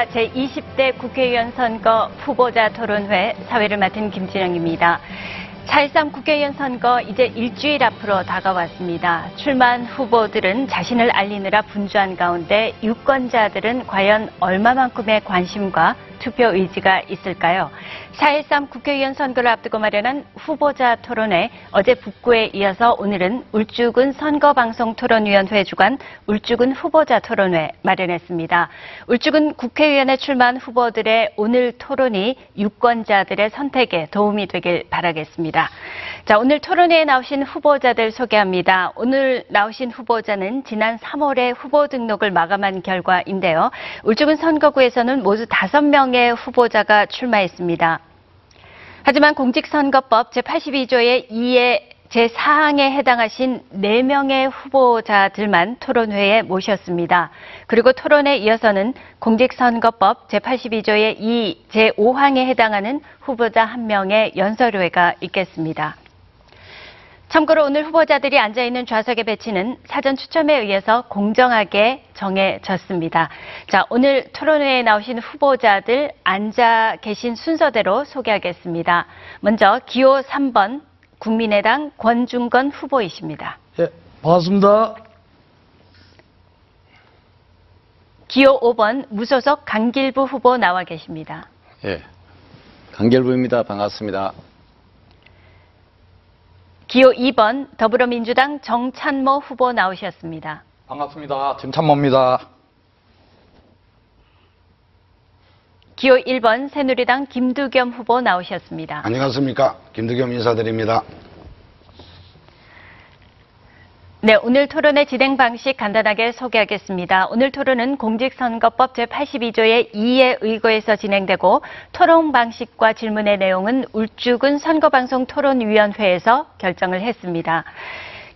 안녕하십니까. 제20대 국회의원 선거 후보자 토론회 사회를 맡은 김진영입니다. 4.13 국회의원 선거 이제 일주일 앞으로 다가왔습니다. 출마한 후보들은 자신을 알리느라 분주한 가운데 유권자들은 과연 얼마만큼의 관심과 투표 의지가 있을까요? 4.13 국회의원 선거를 앞두고 마련한 후보자 토론회 어제 북구에 이어서 오늘은 울주군 선거방송토론위원회 주관 울주군 후보자 토론회 마련했습니다. 울주군 국회의원에 출마한 후보들의 오늘 토론이 유권자들의 선택에 도움이 되길 바라겠습니다. 자, 오늘 토론회에 나오신 후보자들 소개합니다. 오늘 나오신 후보자는 지난 3월에 후보 등록을 마감한 결과인데요. 울주군 선거구에서는 모두 5명의 후보자가 출마했습니다. 하지만 공직선거법 제82조의 2의 제4항에 해당하신 4명의 후보자들만 토론회에 모셨습니다. 그리고 토론에 이어서는 공직선거법 제82조의 2, 제5항에 해당하는 후보자 1명의 연설회가 있겠습니다. 참고로 오늘 후보자들이 앉아있는 좌석의 배치는 사전 추첨에 의해서 공정하게 정해졌습니다. 자, 오늘 토론회에 나오신 후보자들 앉아 계신 순서대로 소개하겠습니다. 먼저 기호 3번 국민의당 권중건 후보이십니다. 예, 반갑습니다. 기호 5번 무소속 강길부 후보 나와 계십니다. 예, 강결부입니다. 반갑습니다. 기호 2번 더불어민주당 정찬모 후보 나오셨습니다. 반갑습니다. 김찬모입니다. 기호 1번 새누리당 김두겸 후보 나오셨습니다. 안녕하십니까. 김두겸 인사드립니다. 네, 오늘 토론의 진행 방식 간단하게 소개하겠습니다. 오늘 토론은 공직선거법 제82조의 2에 의거해서 진행되고 토론 방식과 질문의 내용은 울주군 선거방송 토론위원회에서 결정을 했습니다.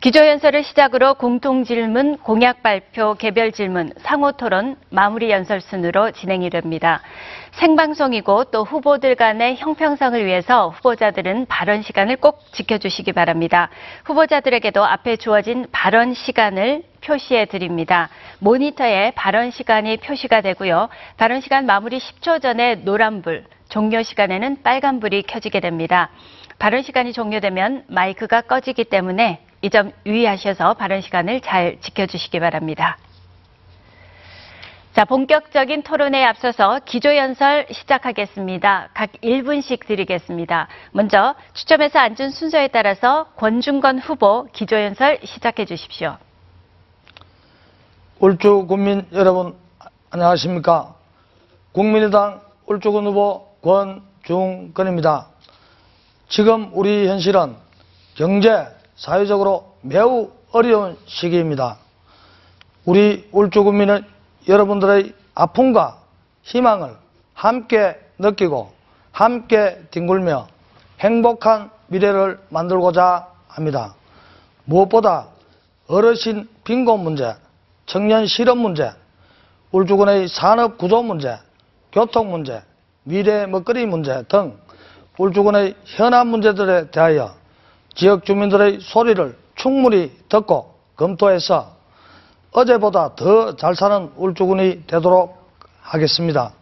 기조연설을 시작으로 공통질문, 공약 발표, 개별 질문, 상호 토론, 마무리 연설 순으로 진행이 됩니다. 생방송이고 또 후보들 간의 형평성을 위해서 후보자들은 발언 시간을 꼭 지켜주시기 바랍니다. 후보자들에게도 앞에 주어진 발언 시간을 표시해 드립니다. 모니터에 발언 시간이 표시가 되고요. 발언 시간 마무리 10초 전에 노란불, 종료 시간에는 빨간불이 켜지게 됩니다. 발언 시간이 종료되면 마이크가 꺼지기 때문에 이 점 유의하셔서 발언 시간을 잘 지켜주시기 바랍니다. 자, 본격적인 토론에 앞서서 기조연설 시작하겠습니다. 각 1분씩 드리겠습니다. 먼저 추첨해서 앉은 순서에 따라서 권중건 후보 기조연설 시작해 주십시오. 울주 국민 여러분 안녕하십니까? 국민의당 울주군 후보 권중건입니다. 지금 우리 현실은 경제, 사회적으로 매우 어려운 시기입니다. 우리 울주 국민은 여러분들의 아픔과 희망을 함께 느끼고 함께 뒹굴며 행복한 미래를 만들고자 합니다. 무엇보다 어르신 빈곤 문제, 청년 실업 문제, 울주군의 산업 구조 문제, 교통 문제, 미래 먹거리 문제 등 울주군의 현안 문제들에 대하여 지역 주민들의 소리를 충분히 듣고 검토해서 어제보다 더 잘 사는 울주군이 되도록 하겠습니다.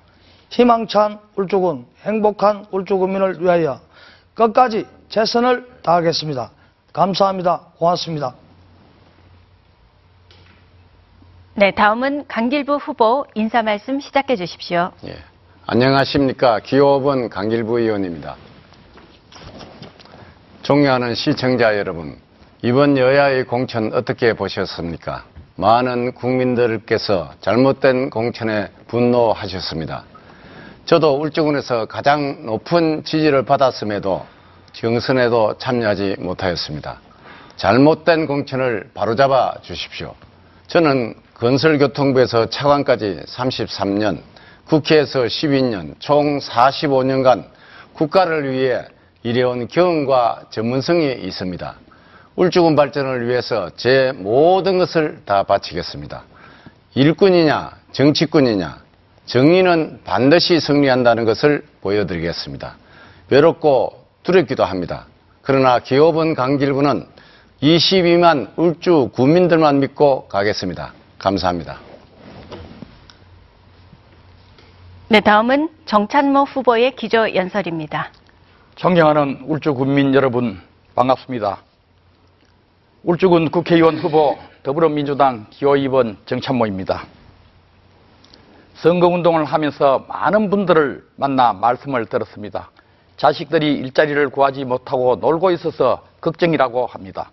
희망찬 울주군, 행복한 울주군민을 위하여 끝까지 최선을 다하겠습니다. 감사합니다. 고맙습니다. 네, 다음은 강길부 후보 인사 말씀 시작해 주십시오. 예, 안녕하십니까. 기호5번 강길부 의원입니다. 존경하는 시청자 여러분, 이번 여야의 공천 어떻게 보셨습니까? 많은 국민들께서 잘못된 공천에 분노하셨습니다. 저도 울주군에서 가장 높은 지지를 받았음에도 경선에도 참여하지 못하였습니다. 잘못된 공천을 바로잡아 주십시오. 저는 건설교통부에서 차관까지 33년, 국회에서 12년, 총 45년간 국가를 위해 일해온 경험과 전문성이 있습니다. 울주군 발전을 위해서 제 모든 것을 다 바치겠습니다. 일꾼이냐, 정치꾼이냐, 정의는 반드시 승리한다는 것을 보여드리겠습니다. 외롭고 두렵기도 합니다. 그러나 기업은 강길부는 22만 울주 국민들만 믿고 가겠습니다. 감사합니다. 네, 다음은 정찬모 후보의 기조 연설입니다. 존경하는 울주 군민 여러분 반갑습니다. 울주군 국회의원 후보 더불어민주당 기호 2번 정찬모입니다. 선거운동을 하면서 많은 분들을 만나 말씀을 들었습니다. 자식들이 일자리를 구하지 못하고 놀고 있어서 걱정이라고 합니다.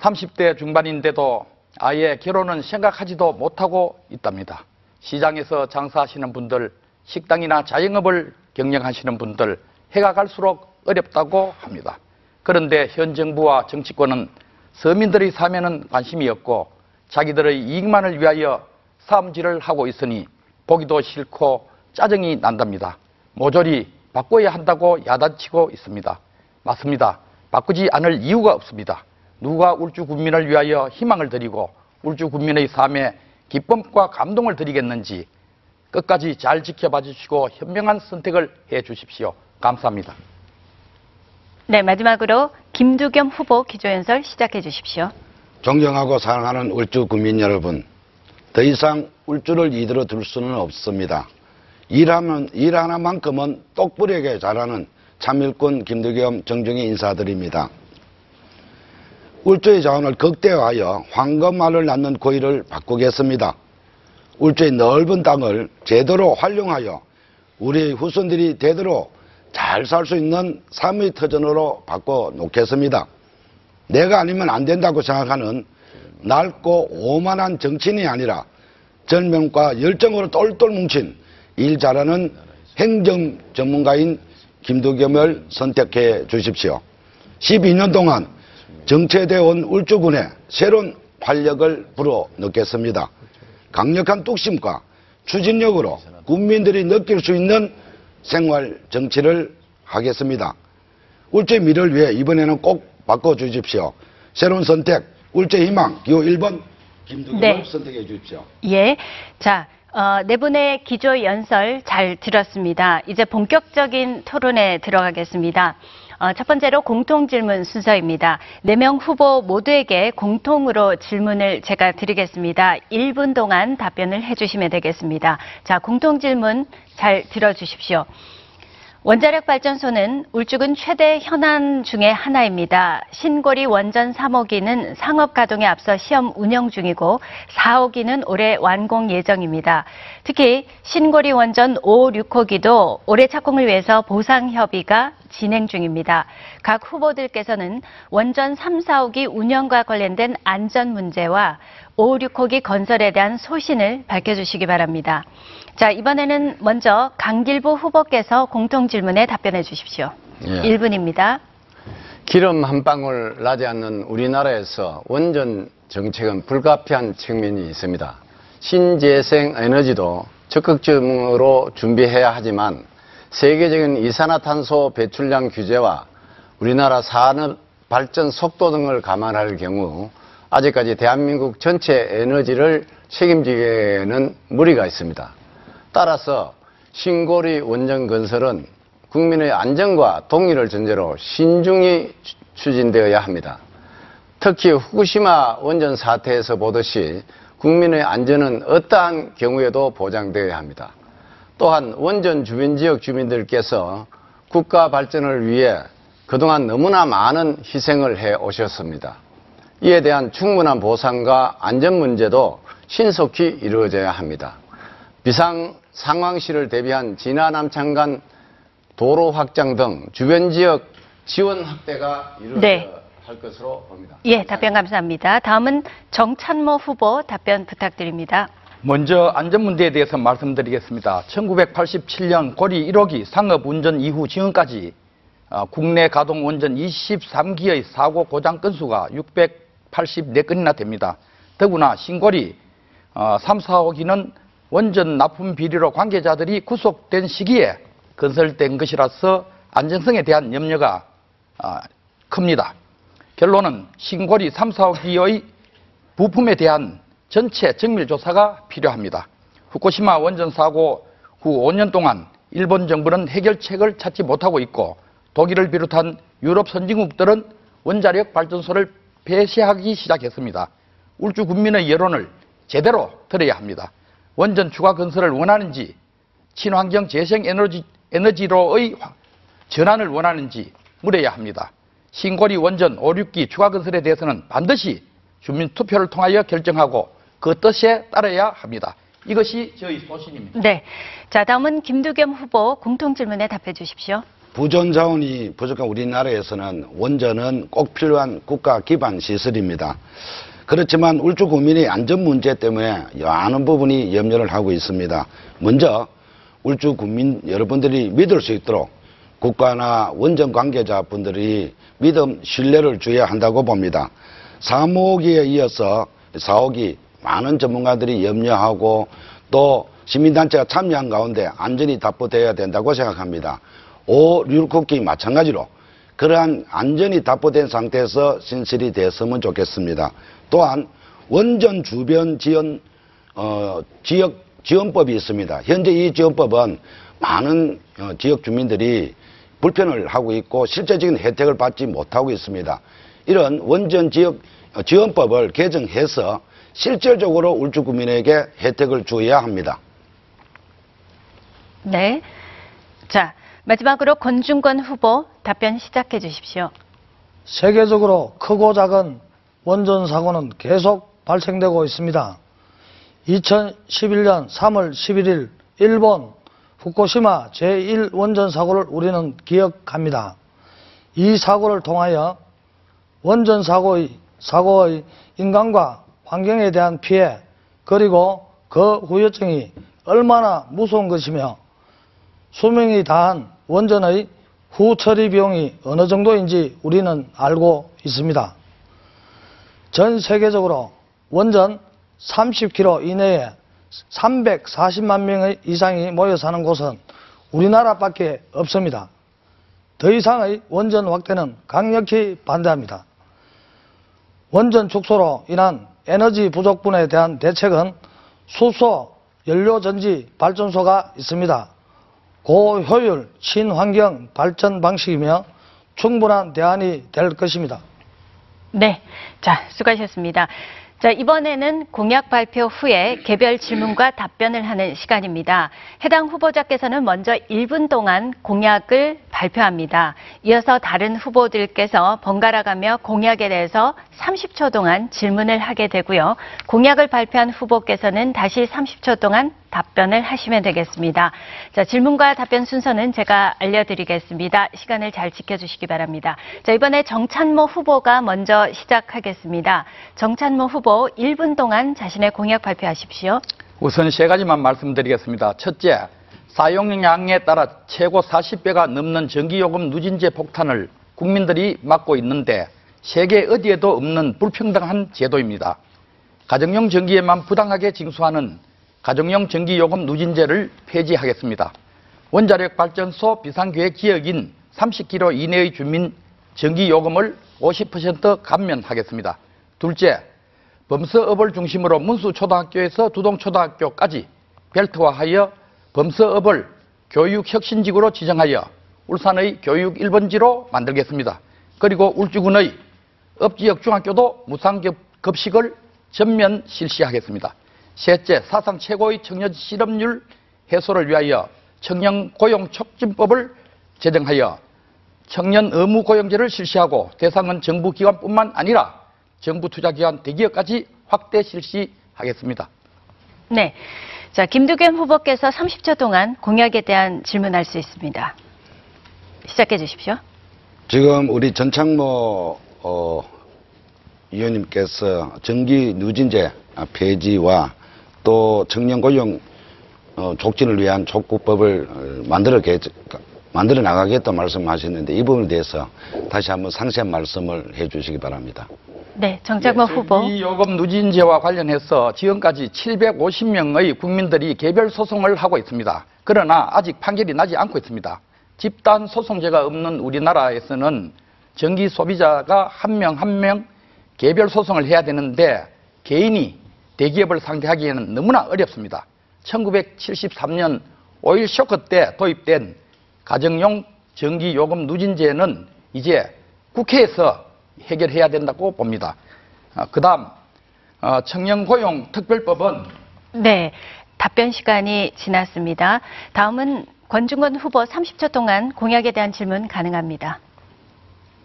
30대 중반인데도 아예 결혼은 생각하지도 못하고 있답니다. 시장에서 장사하시는 분들, 식당이나 자영업을 경영하시는 분들, 해가 갈수록 어렵다고 합니다. 그런데 현 정부와 정치권은 서민들의 사면은 관심이 없고 자기들의 이익만을 위하여 싸움질을 하고 있으니 보기도 싫고 짜증이 난답니다. 모조리 바꿔야 한다고 야단치고 있습니다. 맞습니다. 바꾸지 않을 이유가 없습니다. 누가 울주 군민을 위하여 희망을 드리고 울주 군민의 삶에 기쁨과 감동을 드리겠는지 끝까지 잘 지켜봐 주시고 현명한 선택을 해 주십시오. 감사합니다. 네, 마지막으로 김두겸 후보 기조 연설 시작해 주십시오. 존경하고 사랑하는 울주 국민 여러분, 더 이상 울주를 이대로 둘 수는 없습니다. 일하면, 일 하나만큼은 똑부리게 잘하는 참일꾼 김두겸 정중히 인사드립니다. 울주의 자원을 극대화하여 황금알을 낳는 고의를 바꾸겠습니다. 울주의 넓은 땅을 제대로 활용하여 우리 후손들이 되도록 잘 살 수 있는 삶의 터전으로 바꿔 놓겠습니다. 내가 아니면 안 된다고 생각하는 낡고 오만한 정치인이 아니라 젊음과 열정으로 똘똘 뭉친 일 잘하는 행정 전문가인 김두겸을 선택해 주십시오. 12년 동안 정체되어 온 울주군에 새로운 활력을 불어 넣겠습니다. 강력한 뚝심과 추진력으로 국민들이 느낄 수 있는 생활 정치를 하겠습니다. 울주의 미래를 위해 이번에는 꼭 바꿔주십시오. 새로운 선택, 울주의 희망, 기호 1번 김두겸을 네. 선택해 주십시오. 예. 자, 어, 네 분의 기조 연설 잘 들었습니다. 이제 본격적인 토론에 들어가겠습니다. 어, 첫 번째로 공통 질문 순서입니다. 네 명 후보 모두에게 공통으로 질문을 제가 드리겠습니다. 1분 동안 답변을 해주시면 되겠습니다. 자, 공통 질문 잘 들어주십시오. 원자력 발전소는 울주군 최대 현안 중의 하나입니다. 신고리 원전 3호기는 상업 가동에 앞서 시험 운영 중이고 4호기는 올해 완공 예정입니다. 특히 신고리 원전 5, 6호기도 올해 착공을 위해서 보상 협의가 진행 중입니다. 각 후보들께서는 원전 3, 4호기 운영과 관련된 안전 문제와 5, 6호기 건설에 대한 소신을 밝혀주시기 바랍니다. 자, 이번에는 먼저 강길부 후보께서 공통 질문에 답변해 주십시오. 예. 1분입니다. 기름 한 방울 나지 않는 우리나라에서 원전 정책은 불가피한 측면이 있습니다. 신재생 에너지도 적극적으로 준비해야 하지만 세계적인 이산화탄소 배출량 규제와 우리나라 산업 발전 속도 등을 감안할 경우 아직까지 대한민국 전체 에너지를 책임지기에는 무리가 있습니다. 따라서 신고리 원전 건설은 국민의 안전과 동의를 전제로 신중히 추- 추진되어야 합니다. 특히 후쿠시마 원전 사태에서 보듯이 국민의 안전은 어떠한 경우에도 보장되어야 합니다. 또한 원전 주변 지역 주민들께서 국가 발전을 위해 그동안 너무나 많은 희생을 해 오셨습니다. 이에 대한 충분한 보상과 안전 문제도 신속히 이루어져야 합니다. 비상 상황시를 대비한 진화 남창 간 도로 확장 등 주변 지역 지원 확대가 이루어져야 네. 할 것으로 봅니다. 예, 답변 감사합니다. 다음은 정찬모 후보 답변 부탁드립니다. 먼저 안전 문제에 대해서 말씀드리겠습니다. 1987년 고리 1호기 상업 운전 이후 지금까지 어, 국내 가동 원전 23기의 사고 고장 건수가 684건이나 됩니다. 더구나 신고리 어, 3, 4호기는 원전 납품 비리로 관계자들이 구속된 시기에 건설된 것이라서 안전성에 대한 염려가 아, 큽니다. 결론은 신고리 3, 4호기의 부품에 대한 전체 정밀 조사가 필요합니다. 후쿠시마 원전 사고 후 5년 동안 일본 정부는 해결책을 찾지 못하고 있고 독일을 비롯한 유럽 선진국들은 원자력 발전소를 폐쇄하기 시작했습니다. 울주 국민의 여론을 제대로 들어야 합니다. 원전 추가 건설을 원하는지 친환경 재생 에너지, 에너지로의 화- 전환을 원하는지 물어야 합니다. 신고리 원전 5, 6기 추가 건설에 대해서는 반드시 주민 투표를 통하여 결정하고 그 뜻에 따라야 합니다. 이것이 저희 소신입니다. 네. 자, 다음은 김두겸 후보 공통 질문에 답해 주십시오. 부전 자원이 부족한 우리나라에서는 원전은 꼭 필요한 국가 기반 시설입니다. 그렇지만 울주 구민의 안전 문제 때문에 많은 부분이 염려를 하고 있습니다. 먼저 울주 국민 여러분들이 믿을 수 있도록 국가나 원전 관계자분들이 믿음, 신뢰를 줘야 한다고 봅니다. 3호기에 이어서 4호기 많은 전문가들이 염려하고 또 시민단체가 참여한 가운데 안전이 답보되어야 된다고 생각합니다. 5, 6호기 마찬가지로 그러한 안전이 답보된 상태에서 신설이 됐으면 좋겠습니다. 또한 원전 주변 지원 어, 지역 지원법이 있습니다. 현재 이 지원법은 많은 어, 지역 주민들이 불편을 하고 있고 실제적인 혜택을 받지 못하고 있습니다. 이런 원전 지역 어, 지원법을 개정해서 실질적으로 울주 구민에게 혜택을 주어야 합니다. 네. 자, 마지막으로 권중권 후보 답변 시작해 주십시오. 세계적으로 크고 작은 원전 사고는 계속 발생되고 있습니다. 2011년 3월 11일 일본 후쿠시마 제1원전 사고를 우리는 기억합니다. 이 사고를 통하여 원전 사고의, 사고의 인간과 환경에 대한 피해 그리고 그 후유증이 얼마나 무서운 것이며 수명이 다한 원전의 후처리 비용이 어느 정도인지 우리는 알고 있습니다. 전 세계적으로 원전 30km 이내에 340만 명의 이상이 모여 사는 곳은 우리나라밖에 없습니다. 더 이상의 원전 확대는 강력히 반대합니다. 원전 축소로 인한 에너지 부족분에 대한 대책은 수소 연료전지 발전소가 있습니다. 고효율 친환경 발전 방식이며 충분한 대안이 될 것입니다. 네. 자, 수고하셨습니다. 자, 이번에는 공약 발표 후에 개별 질문과 답변을 하는 시간입니다. 해당 후보자께서는 먼저 1분 동안 공약을 발표합니다. 이어서 다른 후보들께서 번갈아 가며 공약에 대해서 30초 동안 질문을 하게 되고요. 공약을 발표한 후보께서는 다시 30초 동안 답변을 하시면 되겠습니다. 자, 질문과 답변 순서는 제가 알려드리겠습니다. 시간을 잘 지켜주시기 바랍니다. 자, 이번에 정찬모 후보가 먼저 시작하겠습니다. 정찬모 후보 1분 동안 자신의 공약 발표하십시오. 우선 세 가지만 말씀드리겠습니다. 첫째, 사용량에 따라 최고 40배가 넘는 전기요금 누진제 폭탄을 국민들이 맞고 있는데 세계 어디에도 없는 불평등한 제도입니다. 가정용 전기에만 부당하게 징수하는 가정용 전기요금 누진제를 폐지하겠습니다. 원자력 발전소 비상계획 지역인 30km 이내의 주민 전기요금을 50% 감면하겠습니다. 둘째, 범서업을 중심으로 문수초등학교에서 두동초등학교까지 벨트화하여 범서업을 교육혁신지구로 지정하여 울산의 교육 1번지로 만들겠습니다. 그리고 울주군의 읍지역 중학교도 무상급식을 전면 실시하겠습니다. 셋째, 사상 최고의 청년 실업률 해소를 위하여 청년 고용 촉진법을 제정하여 청년 의무 고용제를 실시하고 대상은 정부 기관뿐만 아니라 정부 투자기관 대기업까지 확대 실시하겠습니다. 네. 자, 김두겸 후보께서 30초 동안 공약에 대한 질문할 수 있습니다. 시작해 주십시오. 지금 우리 전창모 어, 의원님께서 전기 누진제 폐지와 또 청년 고용 어, 촉진을 위한 촉구법을 어, 만들어 개, 만들어 나가겠다 말씀하셨는데 이 부분에 대해서 다시 한번 상세한 말씀을 해주시기 바랍니다. 네, 정창모 후보. 이 요금 누진제와 관련해서 지금까지 750명의 국민들이 개별 소송을 하고 있습니다. 그러나 아직 판결이 나지 않고 있습니다. 집단 소송제가 없는 우리나라에서는 전기 소비자가 한 명 한명 개별 소송을 해야 되는데 개인이 대기업을 상대하기에는 너무나 어렵습니다. 1973년 오일 쇼크 때 도입된 가정용 전기 요금 누진제는 이제 국회에서 해결해야 된다고 봅니다. 그 다음, 청년 고용 특별법은 네. 답변 시간이 지났습니다. 다음은 권중건 후보 30초 동안 공약에 대한 질문 가능합니다.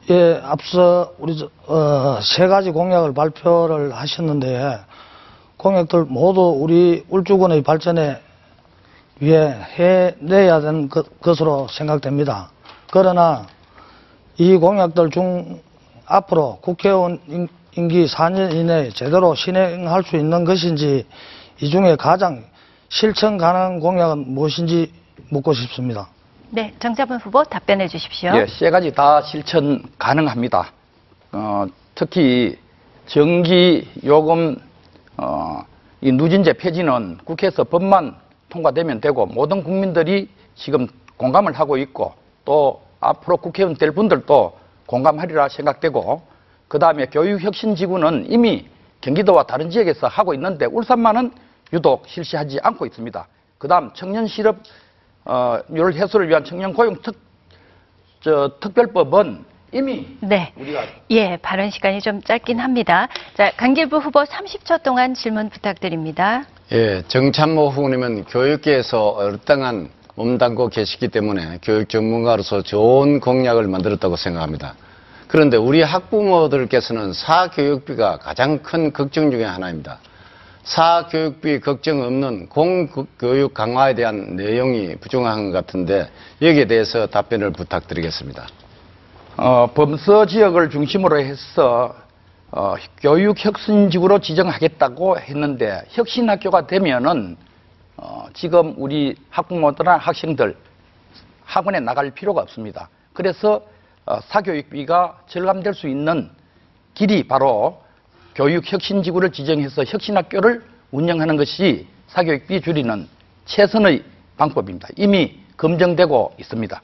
예, 앞서 우리 저, 어, 세 가지 공약을 발표를 하셨는데 공약들 모두 우리 울주군의 발전에 위해 해내야 되는 것, 것으로 생각됩니다. 그러나 이 공약들 중 앞으로 국회의원 임- 임기 4년 이내에 제대로 실행할 수 있는 것인지 이 중에 가장 실천 가능한 공약은 무엇인지 묻고 싶습니다. 네, 정자분 후보 답변해 주십시오. 예, 세 가지 다 실천 가능합니다. 어, 특히 전기 요금 어, 이 누진제 폐지는 국회에서 법만 통과되면 되고 모든 국민들이 지금 공감을 하고 있고 또 앞으로 국회의원 될 분들도 공감하리라 생각되고 그 다음에 교육혁신지구는 이미 경기도와 다른 지역에서 하고 있는데 울산만은 유독 실시하지 않고 있습니다. 그 다음 청년 실업 어, 율 해소를 위한 청년 고용 특, 저, 특별법은 이미 네. 우리가 예, 발언 시간이 좀 짧긴 합니다. 자, 강길부 후보 30초 동안 질문 부탁드립니다. 예, 정찬모 후보님은 교육계에서 얼땅한 몸담고 계시기 때문에 교육 전문가로서 좋은 공약을 만들었다고 생각합니다. 그런데 우리 학부모들께서는 사교육비가 가장 큰 걱정 중의 하나입니다. 사교육비 걱정 없는 공교육 강화에 대한 내용이 부족한 것 같은데 여기에 대해서 답변을 부탁드리겠습니다. 어, 범서 지역을 중심으로 해서 어, 교육 혁신 지구로 지정하겠다고 했는데 혁신 학교가 되면은 어, 지금 우리 학부모들이나 학생들 학원에 나갈 필요가 없습니다. 그래서 어, 사교육비가 절감될 수 있는 길이 바로 교육 혁신 지구를 지정해서 혁신 학교를 운영하는 것이 사교육비 줄이는 최선의 방법입니다. 이미 검증되고 있습니다.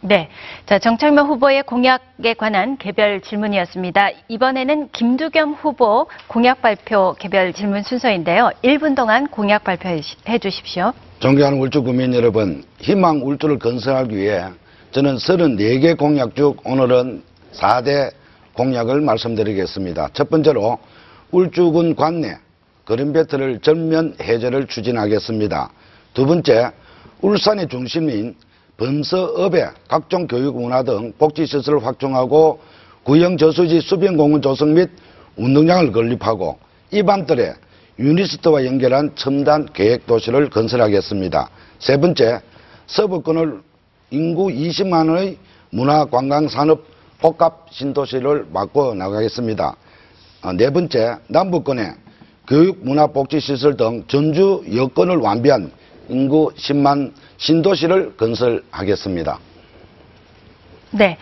네. 자, 정철명 후보의 공약에 관한 개별 질문이었습니다. 이번에는 김두겸 후보 공약 발표 개별 질문 순서인데요. 1분 동안 공약 발표해 주십시오. 존경하는 울주 국민 여러분, 희망 울주를 건설하기 위해 저는 34개 공약 중 오늘은 4대 공약을 말씀드리겠습니다. 첫 번째로 울주군 관내 그린벨트를 전면 해제를 추진하겠습니다. 두 번째, 울산의 중심인 범서업의 각종 교육 문화 등 복지시설을 확충하고 구형 저수지 수변공원 조성 및 운동장을 건립하고 이반들의 유니스트와 연결한 첨단 계획 도시를 건설하겠습니다. 세 번째, 서부권을 인구 20만의 문화 관광 산업 복합 신도시를 바꿔 나가겠습니다. 어, 네 번째, 남부권에 교육 문화 복지 시설 등 전주 여건을 완비한 인구 10만 신도시를 건설하겠습니다. 네.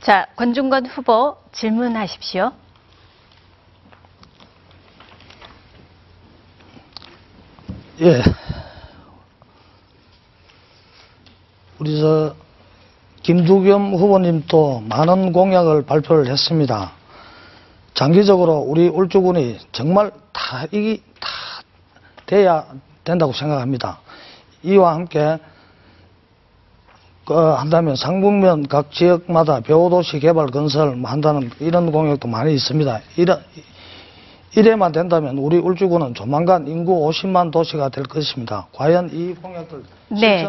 자, 권중건 후보 질문하십시오. 예. 우리 저 김두겸 후보님도 많은 공약을 발표를 했습니다. 장기적으로 우리 울주군이 정말 다 이기 다 돼야 된다고 생각합니다. 이와 함께 그 한다면 상북면 각 지역마다 배우도시 개발 건설 한다는 이런 공약도 많이 있습니다. 이런 이래만 된다면 우리 울주군은 조만간 인구 50만 도시가 될 것입니다. 과연 이 공약들 네.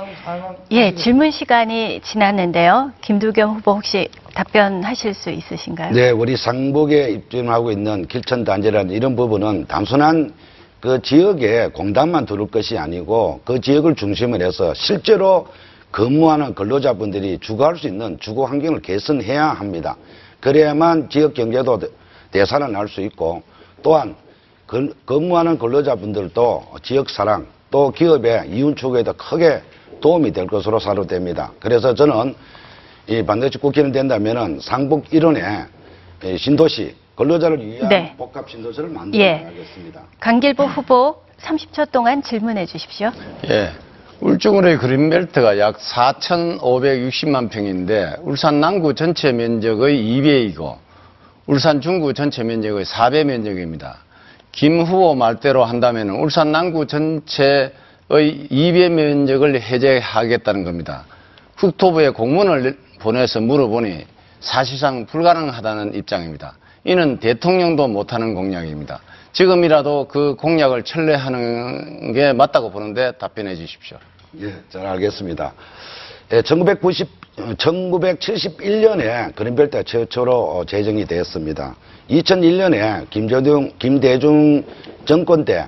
예, 질문 시간이 지났는데요. 김두겸 후보 혹시 답변하실 수 있으신가요? 네, 우리 상북에 입점하고 있는 길천단지라는 이런 부분은 단순한 그 지역에 공단만 두를 것이 아니고 그 지역을 중심으로 해서 실제로 근무하는 근로자분들이 주거할 수 있는 주거 환경을 개선해야 합니다. 그래야만 지역 경제도 대- 되살아날 수 있고 또한 근- 근무하는 근로자분들도 지역 사랑 또 기업의 이윤 추구에도 크게 도움이 될 것으로 사료됩니다. 그래서 저는 이 반드시 국회는 된다면은 상북 일원에 이 신도시 근로자를 위한 네. 복합 신도시를 만들어 예. 강길보 후보 30초 동안 질문해 주십시오. 예. 울주군의 그린벨트가 약 4,560만 평인데 울산 남구 전체 면적의 2배이고 울산 중구 전체 면적의 4배 면적입니다. 김 후보 말대로 한다면 울산 남구 전체의 2배 면적을 해제하겠다는 겁니다. 국토부에 공문을 보내서 물어보니 사실상 불가능하다는 입장입니다. 이는 대통령도 못하는 공약입니다. 지금이라도 그 공약을 철회하는 게 맞다고 보는데 답변해 주십시오. 예, 잘 알겠습니다. 예, 1990, 1971년에 그린벨트가 최초로 어, 제정이 되었습니다. 2001년에 김대중, 김대중 정권 때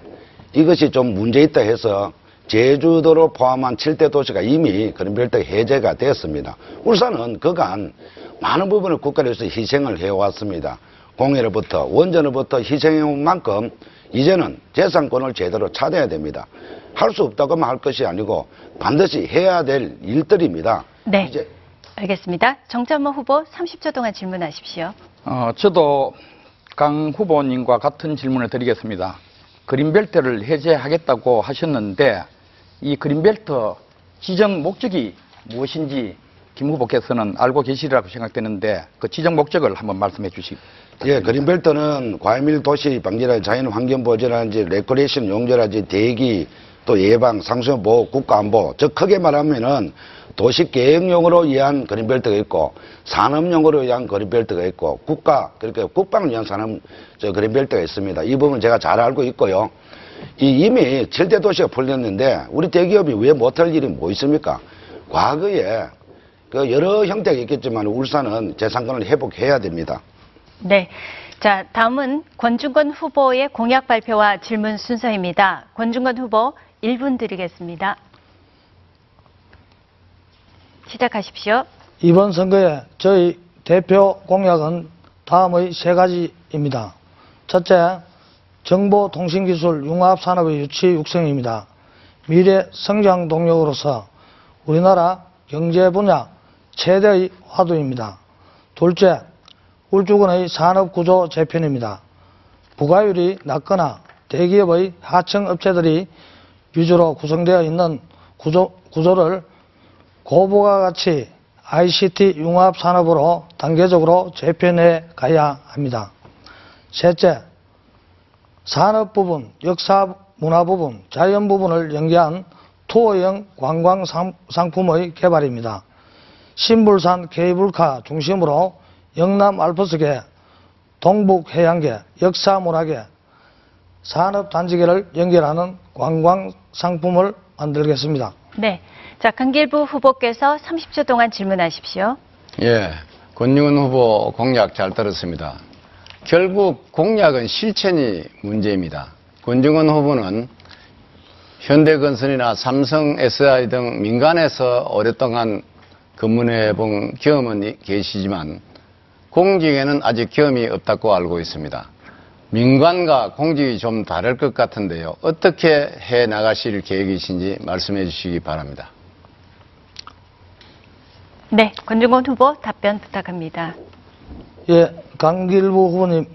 이것이 좀 문제 있다 해서 제주도를 포함한 7대 도시가 이미 그린벨트 해제가 되었습니다. 울산은 그간 많은 부분을 국가를 위해서 희생을 해왔습니다. 공해로부터 원전으로부터 희생해온 만큼 이제는 재산권을 제대로 찾아야 됩니다. 할 수 없다고 만 할 것이 아니고 반드시 해야 될 일들입니다. 네. 이제 알겠습니다. 정찬모 후보 30초 동안 질문하십시오. 어, 저도 강 후보님과 같은 질문을 드리겠습니다. 그린벨트를 해제하겠다고 하셨는데 이 그린벨트 지정 목적이 무엇인지 김 후보께서는 알고 계시리라고 생각되는데 그 지정 목적을 한번 말씀해 주시기 예, 그린벨트는 과밀 도시 방지라든지 자연 환경 보전이라든지 레크레이션 용도라든지 대기 또 예방, 상수원 보호, 국가 안보. 즉 크게 말하면은 도시 계획용으로 위한 그린벨트가 있고 산업용으로 위한 그린벨트가 있고 국가 그렇게 국방을 위한 산업 저 그린벨트가 있습니다. 이 부분 제가 잘 알고 있고요. 이 이미 7대 도시가 풀렸는데 우리 대기업이 왜 못할 일이 뭐 있습니까? 과거에 그 여러 형태가 있겠지만 울산은 재산권을 회복해야 됩니다. 네. 자, 다음은 권중건 후보의 공약 발표와 질문 순서입니다. 권중건 후보 1분 드리겠습니다. 시작하십시오. 이번 선거에 저희 대표 공약은 다음의 세 가지입니다. 첫째, 정보통신기술 융합산업의 유치 육성입니다. 미래 성장 동력으로서 우리나라 경제 분야 최대의 화두입니다. 둘째, 울주군의 산업구조 재편입니다. 부가율이 낮거나 대기업의 하청 업체들이 위주로 구성되어 있는 구조, 구조를 고부가 가치 ICT 융합 산업으로 단계적으로 재편해 가야 합니다. 셋째, 산업 부분, 역사 문화 부분, 자연 부분을 연계한 투어형 관광 상- 상품의 개발입니다. 신불산 케이블카 중심으로 영남 알프스계, 동북 해양계, 역사 문화계, 산업 단지계를 연결하는 관광 상품을 만들겠습니다. 네. 자, 강길부 후보께서 30초 동안 질문하십시오. 예, 권영은 후보 공약 잘 들었습니다. 결국 공약은 실천이 문제입니다. 권정은 후보는 현대건설이나 삼성, SI 등 민간에서 오랫동안 근무해 본 경험은 계시지만 공직에는 아직 경험이 없다고 알고 있습니다. 민간과 공직이 좀 다를 것 같은데요. 어떻게 해 나가실 계획이신지 말씀해 주시기 바랍니다. 네. 권중건 후보 답변 부탁합니다. 예, 강길부 후보님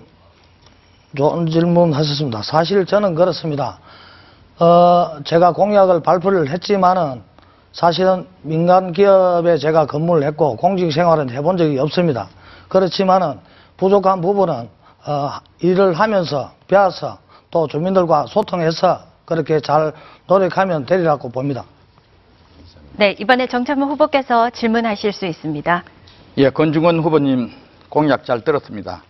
좋은 질문 하셨습니다. 사실 저는 그렇습니다. 어, 제가 공약을 발표를 했지만은 사실은 민간 기업에 제가 근무를 했고 공직 생활은 해본 적이 없습니다. 그렇지만은 부족한 부분은 어, 일을 하면서 배워서 또 주민들과 소통해서 그렇게 잘 노력하면 되리라고 봅니다. 네. 이번에 정찬모 후보께서 질문하실 수 있습니다. 예, 권중원 후보님 공약 잘 들었습니다.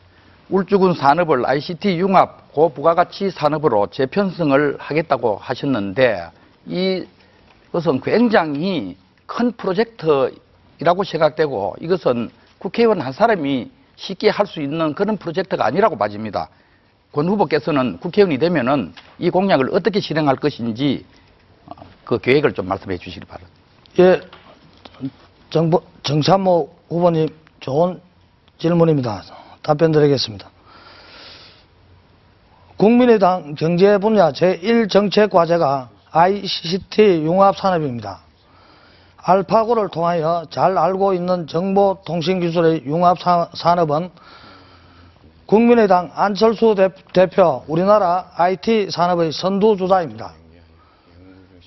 울주군 산업을 ICT 융합 고부가가치 산업으로 재편성을 하겠다고 하셨는데 이것은 굉장히 큰 프로젝트이라고 생각되고 이것은 국회의원 한 사람이 쉽게 할 수 있는 그런 프로젝트가 아니라고 봐집니다. 권 후보께서는 국회의원이 되면은 이 공약을 어떻게 실행할 것인지 어, 그 계획을 좀 말씀해 주시기 바랍니다. 예, 정부, 정찬모 후보님 좋은 질문입니다. 답변 드리겠습니다. 국민의당 경제 분야 제1정책 과제가 ICT 융합 산업입니다. 알파고를 통하여 잘 알고 있는 정보통신기술의 융합 사- 산업은 국민의당 안철수 대- 대표 우리나라 IT 산업의 선두주자입니다.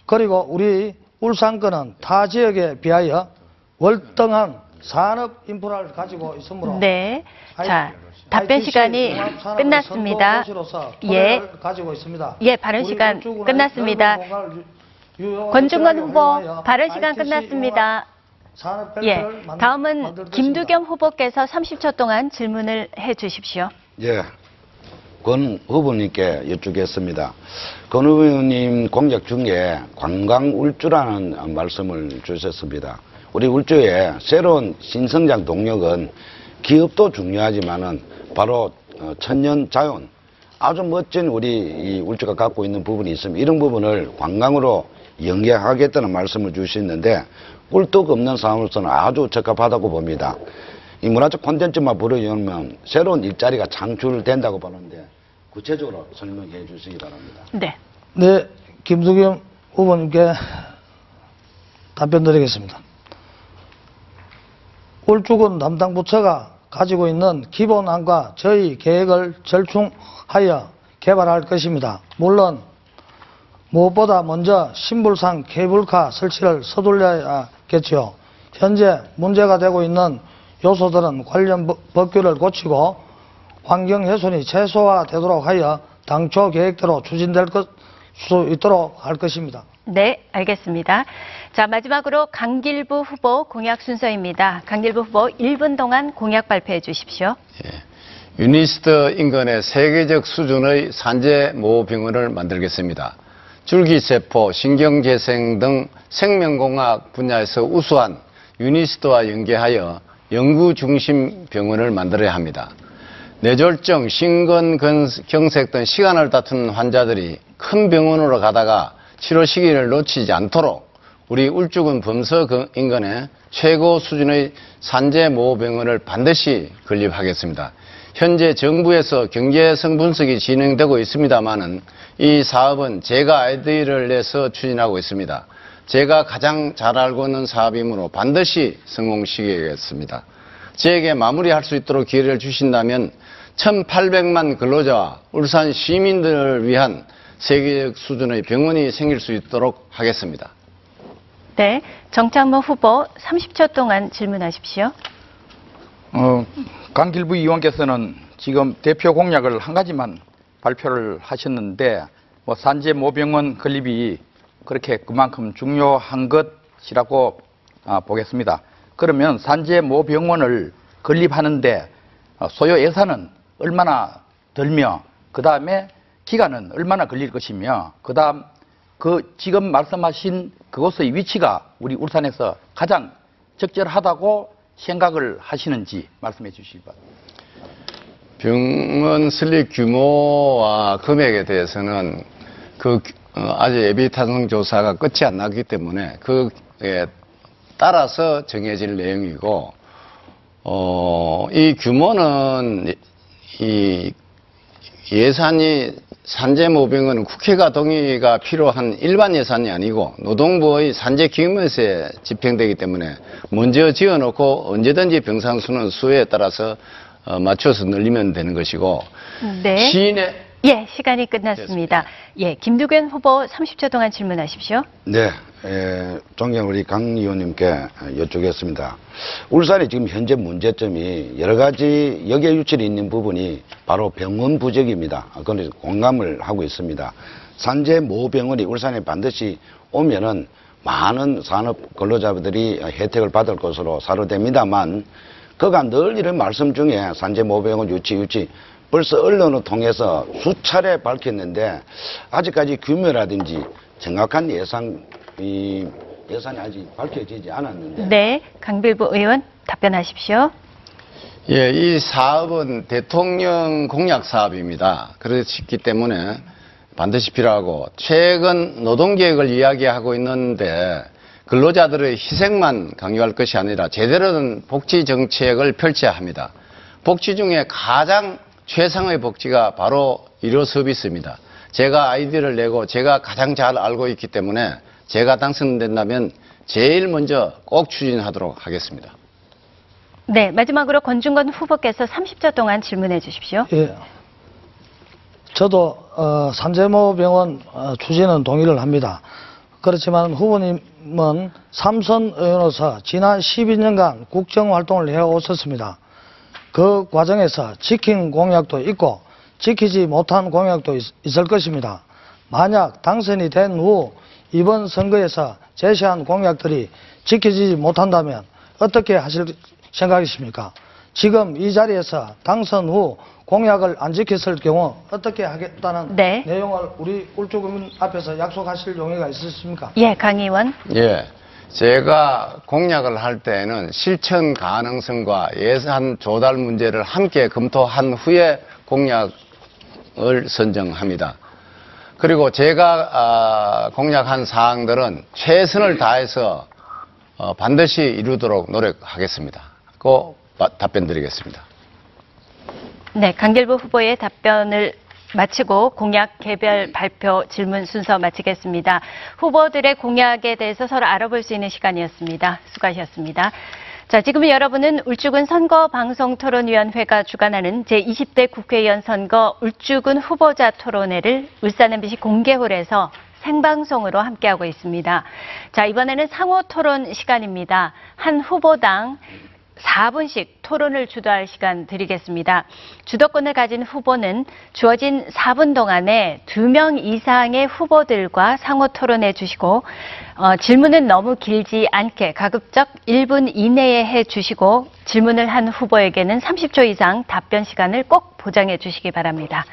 그리고 우리 울산권은 타 지역에 비하여 월등한 산업 인프라를 가지고 있으므로 네. 자, I- 답변 시간이 끝났습니다. 예. 가지고 있습니다. 예, 발언 시간 끝났습니다. 권중건 후보 발언 시간 ITC 끝났습니다. 예. 다음은 김두겸. 후보께서 30초 동안 질문을 해 주십시오. 예. 권 후보님께 여쭙겠습니다. 권 후보님 공약 중에 관광 울주라는 말씀을 주셨습니다. 우리 울주의 새로운 신성장 동력은 기업도 중요하지만은 바로 어, 천년 자연 아주 멋진 우리 이 울주가 갖고 있는 부분이 있습니다. 이런 부분을 관광으로 연계하겠다는 말씀을 주셨는데 꿀떡 없는 상황으로서는 아주 적합하다고 봅니다. 이 문화적 콘텐츠만 불어오면 새로운 일자리가 창출된다고 보는데 구체적으로 설명해 주시기 바랍니다. 네. 네, 김두겸 후보님께 답변 드리겠습니다. 울주군 담당 부처가 가지고 있는 기본안과 저희 계획을 절충하여 개발할 것입니다. 물론 무엇보다 먼저 신불상 케이블카 설치를 서둘러야겠지요. 현재 문제가 되고 있는 요소들은 관련 법- 법규를 고치고 환경 훼손이 최소화되도록 하여 당초 계획대로 추진될 것, 수 있도록 할 것입니다. 네, 알겠습니다. 자, 마지막으로 강길부 후보 공약 순서입니다. 강길부 후보 1분 동안 공약 발표해 주십시오. 유니스트 인근의 세계적 수준의 산재 모병원을 만들겠습니다. 줄기세포, 신경재생 등 생명공학 분야에서 우수한 유니스트와 연계하여 연구 중심 병원을 만들어야 합니다. 뇌졸중, 심근경색 등 시간을 다투는 환자들이 큰 병원으로 가다가 치료 시기를 놓치지 않도록 우리 울주군 범서 그 인근에 최고 수준의 산재모병원을 반드시 건립하겠습니다. 현재 정부에서 경제 성 분석이 진행되고 있습니다만은 이 사업은 제가 아이디어를 내서 추진하고 있습니다. 제가 가장 잘 알고 있는 사업이므로 반드시 성공시키겠습니다. 저에게 마무리할 수 있도록 기회를 주신다면 1,800만 근로자와 울산 시민들을 위한 세계적 수준의 병원이 생길 수 있도록 하겠습니다. 네, 정창모 후보 30초 동안 질문하십시오. 어, 강길부 의원께서는 지금 대표 공약을 한 가지만 발표를 하셨는데 뭐 산재 모병원 건립이 그렇게 그만큼 중요한 것이라고 아, 보겠습니다. 그러면 산재 모병원을 건립하는데 어, 소요 예산은 얼마나 들며 그 다음에 기간은 얼마나 걸릴 것이며 그 다음 그 지금 말씀하신 그곳의 위치가 우리 울산에서 가장 적절하다고 생각을 하시는지 말씀해 주시기 바랍니다. 병원 설립 규모와 금액에 대해서는 그 어, 아직 예비 타성 조사가 끝이 안 나기 때문에 그에 따라서 정해질 내용이고 어, 이 규모는 이 예산이 산재모병은 국회가 동의가 필요한 일반 예산이 아니고 노동부의 산재기금에서 집행되기 때문에 먼저 지어놓고 언제든지 병상 수는 수에 따라서 어, 맞춰서 늘리면 되는 것이고 네. 시인의 예, 시간이 끝났습니다. 예, 김두견 후보 30초 동안 질문하십시오. 네, 에, 존경 우리 강 의원님께 여쭙겠습니다. 울산의 지금 현재 문제점이 여러 가지 역의 유출이 있는 부분이 바로 병원 부족입니다. 그런데 공감을 하고 있습니다. 산재 모 병원이 울산에 반드시 오면은 많은 산업 근로자들이 혜택을 받을 것으로 사료됩니다만 그가 늘 이런 말씀 중에 산재 모병원 유치 유치 벌써 언론을 통해서 수차례 밝혔는데 아직까지 규모라든지 정확한 예산 이 예산이 아직 밝혀지지 않았는데 네, 강bil부 의원 답변하십시오. 예, 이 사업은 대통령 공약 사업입니다. 그렇기 때문에 반드시 필요하고 최근 노동계획을 이야기하고 있는데 근로자들의 희생만 강요할 것이 아니라 제대로 된 복지 정책을 펼쳐야 합니다. 복지 중에 가장 최상의 복지가 바로 의료 서비스입니다. 제가 아이디어를 내고 제가 가장 잘 알고 있기 때문에 제가 당선된다면 제일 먼저 꼭 추진하도록 하겠습니다. 네, 마지막으로 권중건 후보께서 30초 동안 질문해 주십시오. 예. 저도 어, 산재모 병원 어, 추진은 동의를 합니다. 그렇지만 후보님은 삼선 의원으로서 지난 12년간 국정 활동을 해오셨습니다. 그 과정에서 지킨 공약도 있고 지키지 못한 공약도 있, 있을 것입니다. 만약 당선이 된 후 이번 선거에서 제시한 공약들이 지켜지지 못한다면 어떻게 하실 생각이십니까? 지금 이 자리에서 당선 후 공약을 안 지켰을 경우 어떻게 하겠다는 네. 내용을 우리 울주구민 앞에서 약속하실 용의가 있으십니까? 예, 강 의원. 예. 제가 공약을 할 때는 실천 가능성과 예산 조달 문제를 함께 검토한 후에 공약을 선정합니다. 그리고 제가 아, 공약한 사항들은 최선을 다해서 어, 반드시 이루도록 노력하겠습니다. 고 바- 답변 드리겠습니다. 네, 강길부 후보의 답변을 마치고 공약 개별 발표 질문 순서 마치겠습니다. 후보들의 공약에 대해서 서로 알아볼 수 있는 시간이었습니다. 수고하셨습니다. 자, 지금 여러분은 울주군 선거 방송 토론위원회가 주관하는 제20대 국회의원 선거 울주군 후보자 토론회를 울산 MBC 공개홀에서 생방송으로 함께하고 있습니다. 자, 이번에는 상호 토론 시간입니다. 한 후보당 4분씩 토론을 주도할 시간 드리겠습니다. 주도권을 가진 후보는 주어진 4분 동안에 2명 이상의 후보들과 상호 토론해 주시고 어, 질문은 너무 길지 않게 가급적 1분 이내에 해 주시고 질문을 한 후보에게는 30초 이상 답변 시간을 꼭 보장해 주시기 바랍니다.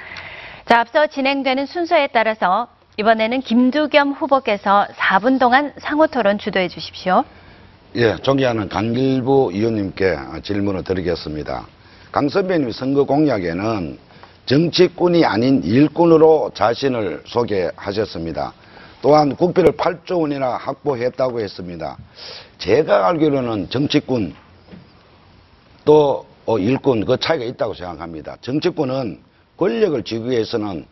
자, 앞서 진행되는 순서에 따라서 이번에는 김두겸 후보께서 4분 동안 상호 토론 주도해 주십시오. 예, 존경하는 강길부 의원님께 질문을 드리겠습니다. 강 선배님 선거 공약에는 정치꾼이 아닌 일꾼으로 자신을 소개하셨습니다. 또한 국비를 8조 원이나 확보했다고 했습니다. 제가 알기로는 정치꾼 또 어, 일꾼 그 차이가 있다고 생각합니다. 정치꾼은 권력을 쥐기 위해서는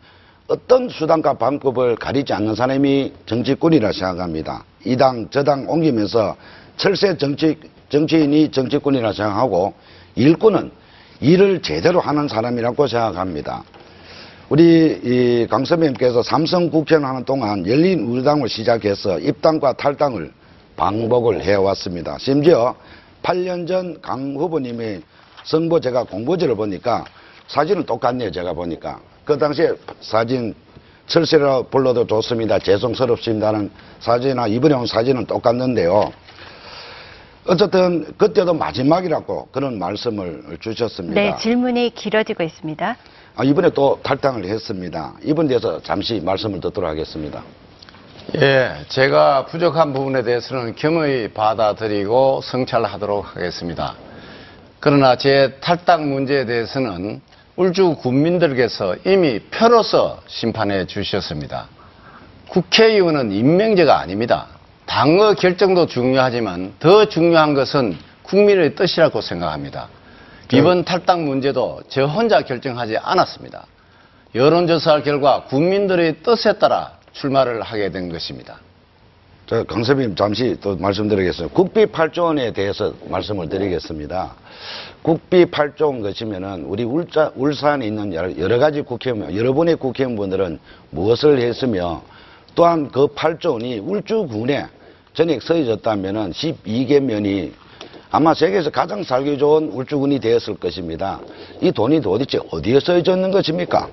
어떤 수단과 방법을 가리지 않는 사람이 정치꾼이라 생각합니다. 이 당 저 당 옮기면서 철새 정치, 정치인이 정치꾼이라 생각하고 일꾼은 일을 제대로 하는 사람이라고 생각합니다. 우리 이 강선배님께서 삼성 국회의원 하는 동안 열린 우리당을 시작해서 입당과 탈당을 반복을 해왔습니다. 심지어 8년 전 강 후보님의 선거 제가 공보지를 보니까 사진은 똑같네요. 제가 보니까. 그 당시에 사진 철새라 불러도 좋습니다. 죄송스럽습니다는 사진이나 이번에 온 사진은 똑같는데요. 어쨌든 그때도 마지막이라고 그런 말씀을 주셨습니다. 네, 질문이 길어지고 있습니다. 아, 이번에 또 탈당을 했습니다. 이번 대해서 잠시 말씀을 듣도록 하겠습니다. 예, 제가 부족한 부분에 대해서는 겸허히 받아들이고 성찰하도록 하겠습니다. 그러나 제 탈당 문제에 대해서는 울주 군민들께서 이미 표로서 심판해 주셨습니다. 국회의원은 임명제가 아닙니다. 당의 결정도 중요하지만 더 중요한 것은 국민의 뜻이라고 생각합니다. 이번 탈당 문제도 저 혼자 결정하지 않았습니다. 여론조사 결과 국민들의 뜻에 따라 출마를 하게 된 것입니다. 저 강섭님 잠시 또 말씀드리겠습니다. 국비 8조 원에 대해서 말씀을 드리겠습니다. 국비 8조 원 것이면은 우리 울자, 울산에 있는 여러, 여러 가지 국회의원, 여러분의 국회의원분들은 무엇을 했으며 또한 그 8조 원이 울주군에 전액 써져졌다면은 12개 면이 아마 세계에서 가장 살기 좋은 울주군이 되었을 것입니다. 이 돈이 도대체 어디에 써졌는 것입니까?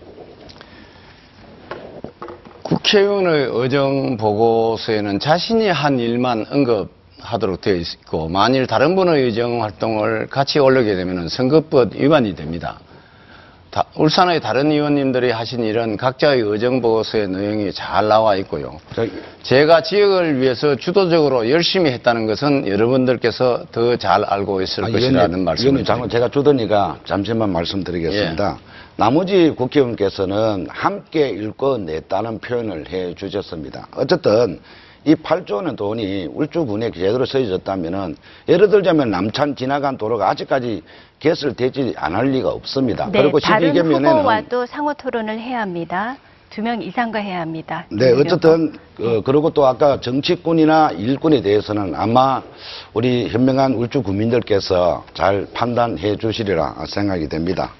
국회의원의 의정 보고서에는 자신이 한 일만 언급하도록 되어 있고 만일 다른 분의 의정 활동을 같이 올리게 되면 선거법 위반이 됩니다. 다- 울산의 다른 의원님들이 하신 일은 각자의 의정 보고서의 내용이 잘 나와 있고요. 저- 제가 지역을 위해서 주도적으로 열심히 했다는 것은 여러분들께서 더 잘 알고 있을 아, 것이라는 말씀을 드립니다. 제가 주더니까 잠시만 말씀드리겠습니다. 나머지 국회의원께서는 함께 읽어냈다는 표현을 해 주셨습니다. 어쨌든 이 8조 원의 돈이 울주군에 제대로 써졌다면은 예를 들자면 남찬 지나간 도로가 아직까지 개설 되지 않을 리가 없습니다. 네, 그리고 다른 12개 면에는 후보와도 상호 토론을 해야 합니다. 두 명 이상과 해야 합니다. 네. 어쨌든 어, 그리고 또 아까 정치꾼이나 일꾼에 대해서는 아마 우리 현명한 울주 국민들께서 잘 판단해 주시리라 생각이 됩니다.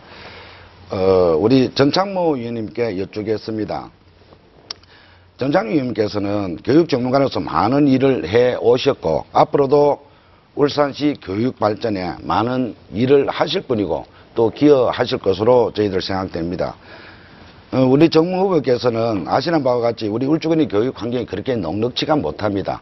어, 우리 전창모 의원님께 여쭙겠습니다. 전창모 의원님께서는 교육 전문가로서 많은 일을 해 오셨고 앞으로도 울산시 교육 발전에 많은 일을 하실 분이고 또 기여하실 것으로 저희들 생각됩니다. 어, 우리 정무 후보께서는 아시는 바와 같이 우리 울주군의 교육 환경이 그렇게 넉넉치가 못합니다.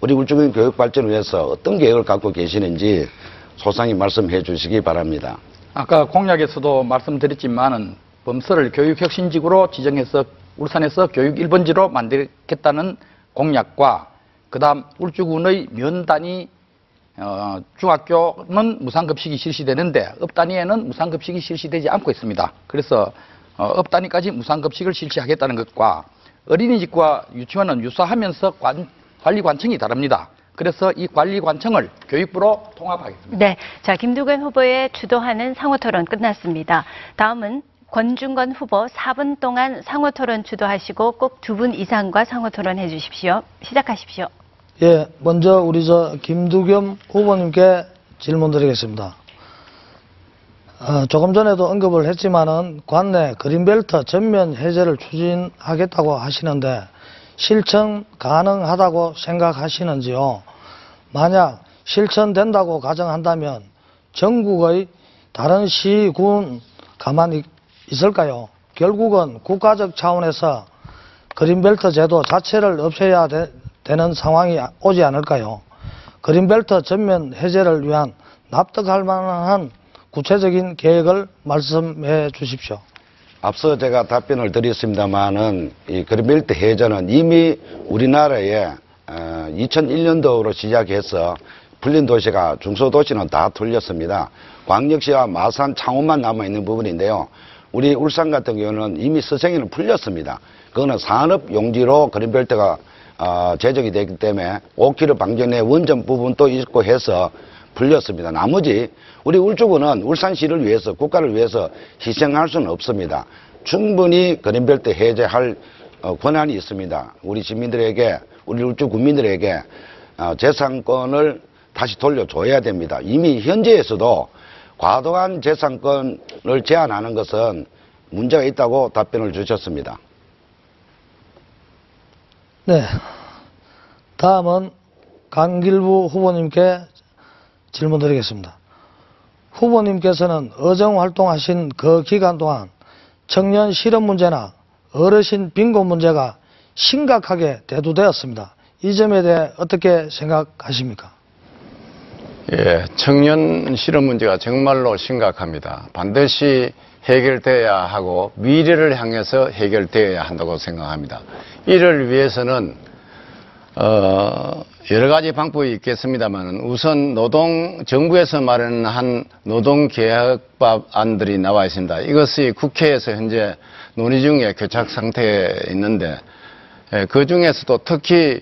우리 울주군 교육 발전을 위해서 어떤 계획을 갖고 계시는지 소상히 말씀해 주시기 바랍니다. 아까 공약에서도 말씀드렸지만은 범서를 교육혁신지구로 지정해서 울산에서 교육 1번지로 만들겠다는 공약과 그다음 울주군의 면 단위 어, 중학교는 무상급식이 실시되는데 읍 단위에는 무상급식이 실시되지 않고 있습니다. 그래서 어, 읍 단위까지 무상급식을 실시하겠다는 것과 어린이집과 유치원은 유사하면서 관- 관리관청이 다릅니다. 그래서 이 관리관청을 교육부로 통합하겠습니다. 네. 자, 김두겸 후보의 주도하는 상호 토론 끝났습니다. 다음은 권중건 후보 4분 동안 상호 토론 주도하시고 꼭 두 분 이상과 상호 토론 해 주십시오. 시작하십시오. 예, 먼저 우리 저 김두겸 후보님께 질문 드리겠습니다. 어, 조금 전에도 언급을 했지만은 관내 그린벨트 전면 해제를 추진하겠다고 하시는데 실천 가능하다고 생각하시는지요? 만약 실천된다고 가정한다면 전국의 다른 시, 군 가만히 있을까요? 결국은 국가적 차원에서 그린벨트 제도 자체를 없애야 되, 는 상황이 오지 않을까요? 그린벨트 전면 해제를 위한 납득할 만한 구체적인 계획을 말씀해 주십시오. 앞서 제가 답변을 드렸습니다만은 이 그린벨트 해전은 이미 우리나라에 2001년도로 시작해서 풀린 도시가 중소도시는 다 돌렸습니다. 광역시와 마산, 창원만 남아 있는 부분인데요. 우리 울산 같은 경우는 이미 서생에는 풀렸습니다. 그거는 산업 용지로 그린벨트가 어, 제정이 되기 때문에 5km 방전 내 원전 부분도 있고 해서 풀렸습니다. 나머지 우리 울주군은 울산시를 위해서 국가를 위해서 희생할 수는 없습니다. 충분히 그린벨트 해제할 어, 권한이 있습니다. 우리 시민들에게 우리 울주 국민들에게 어, 재산권을 다시 돌려줘야 됩니다. 이미 현재에서도 과도한 재산권을 제한하는 것은 문제가 있다고 답변을 주셨습니다. 네. 다음은 강길부 후보님께 질문 드리겠습니다. 후보님께서는 의정 활동하신 그 기간 동안 청년 실업 문제나 어르신 빈곤 문제가 심각하게 대두되었습니다. 이 점에 대해 어떻게 생각하십니까? 예, 청년 실업 문제가 정말로 심각합니다. 반드시 해결돼야 하고 미래를 향해서 해결되어야 한다고 생각합니다. 이를 위해서는 어, 여러 가지 방법이 있겠습니다만 우선 노동 정부에서 마련한 노동 개혁법 안들이 나와 있습니다. 이것이 국회에서 현재 논의 중에 교착 상태에 있는데 예, 그 중에서도 특히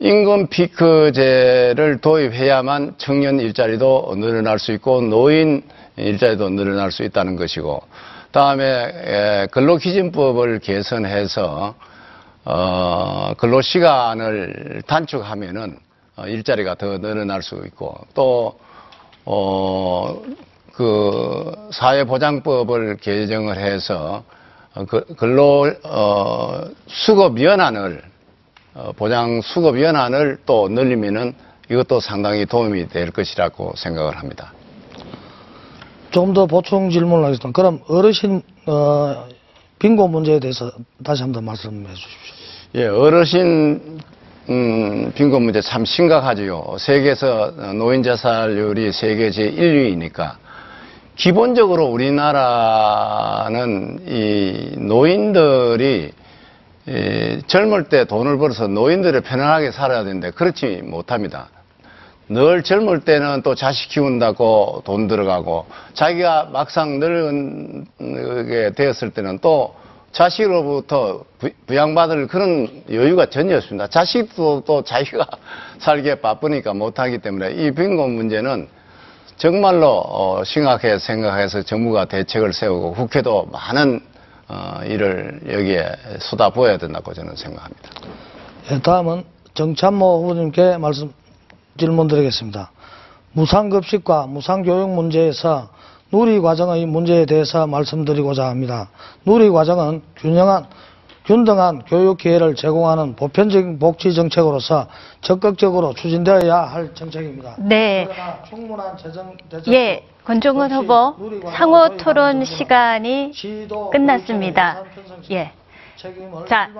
임금 피크제를 도입해야만 청년 일자리도 늘어날 수 있고 노인 일자리도 늘어날 수 있다는 것이고 다음에 근로기준법을 개선해서 어, 근로시간을 단축하면은 어, 일자리가 더 늘어날 수 있고 또 어, 그 사회보장법을 개정을 해서 어, 그 근로 어, 수급 연한을 어, 보장 수급 연한을 또 늘리면은 이것도 상당히 도움이 될 것이라고 생각을 합니다. 조금 더 보충 질문을 하겠습니다. 그럼 어르신 어, 빈곤 문제에 대해서 다시 한번 말씀해 주십시오. 예, 어르신 음, 빈곤 문제 참 심각하지요. 세계에서 노인 자살률이 세계 제 1위이니까 기본적으로 우리나라는 이 노인들이 이 젊을 때 돈을 벌어서 노인들을 편안하게 살아야 되는데 그렇지 못합니다. 늘 젊을 때는 또 자식 키운다고 돈 들어가고 자기가 막상 늙게 되었을 때는 또 자식으로부터 부- 부양받을 그런 여유가 전혀 없습니다. 자식도 또 자기가 살기에 바쁘니까 못하기 때문에 이 빈곤 문제는 정말로 어, 심각하게 생각해서 정부가 대책을 세우고 국회도 많은 어, 일을 여기에 쏟아부어야 된다고 저는 생각합니다. 예, 다음은 정찬모 후보님께 말씀 질문 드리겠습니다. 무상급식과 무상교육 문제에서 누리과정의 문제에 대해서 말씀드리고자 합니다. 누리과정은 균형한, 균등한 교육 기회를 제공하는 보편적인 복지 정책으로서 적극적으로 추진되어야 할 정책입니다. 네. 충분한 재정 대책 예, 권종근 후보 상호 토론 시간이 끝났습니다. 예. 자.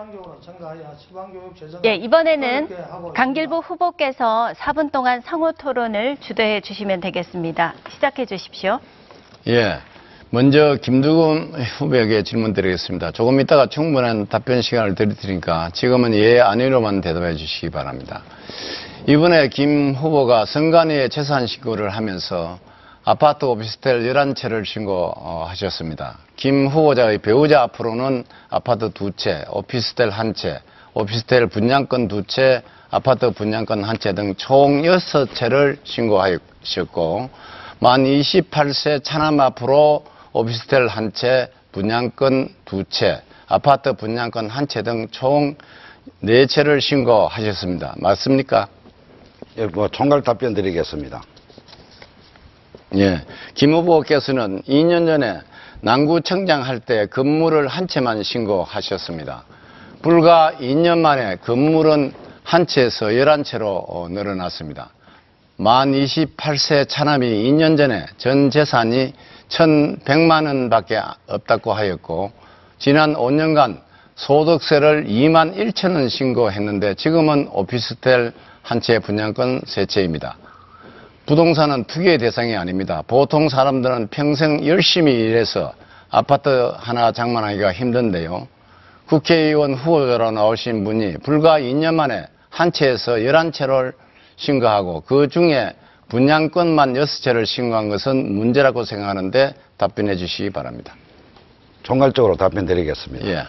예, 이번에는 강길부 후보께서 4분 동안 상호 토론을 주도해 주시면 되겠습니다. 시작해 주십시오. 예. 먼저 김두금 후보에게 질문 드리겠습니다. 조금 있다가 충분한 답변 시간을 드릴 테니까 지금은 예, 아니로만 대답해 주시기 바랍니다. 이번에 김 후보가 선관위에 재산 신고를 하면서 아파트 오피스텔 11채를 신고하셨습니다. 김 후보자의 배우자 앞으로는 아파트 두 채, 오피스텔 한 채, 오피스텔 분양권 두 채, 아파트 분양권 한채등 총 6채를 신고하셨고 만 28세 차남 앞으로 오피스텔 한 채, 분양권 두 채, 아파트 분양권 한 채 등총 4채를 신고하셨습니다. 맞습니까? 예, 뭐 총괄 답변 드리겠습니다. 예. 김 후보께서는 2년 전에 남구청장 할 때 건물을 한 채만 신고하셨습니다. 불과 2년 만에 건물은 한 채에서 11채로 어, 늘어났습니다. 만 28세 차남이 2년 전에 전 재산이 1,100만 원밖에 없다고 하였고 지난 5년간 소득세를 2만 1천 원 신고했는데 지금은 오피스텔 한 채 분양권 세 채입니다. 부동산은 투기의 대상이 아닙니다. 보통 사람들은 평생 열심히 일해서 아파트 하나 장만하기가 힘든데요. 국회의원 후보자로 나오신 분이 불과 2년 만에 한 채에서 11채를 신고하고 그 중에 분양권만 6채를 신고한 것은 문제라고 생각하는데 답변해 주시기 바랍니다. 총괄적으로 답변 드리겠습니다. 예.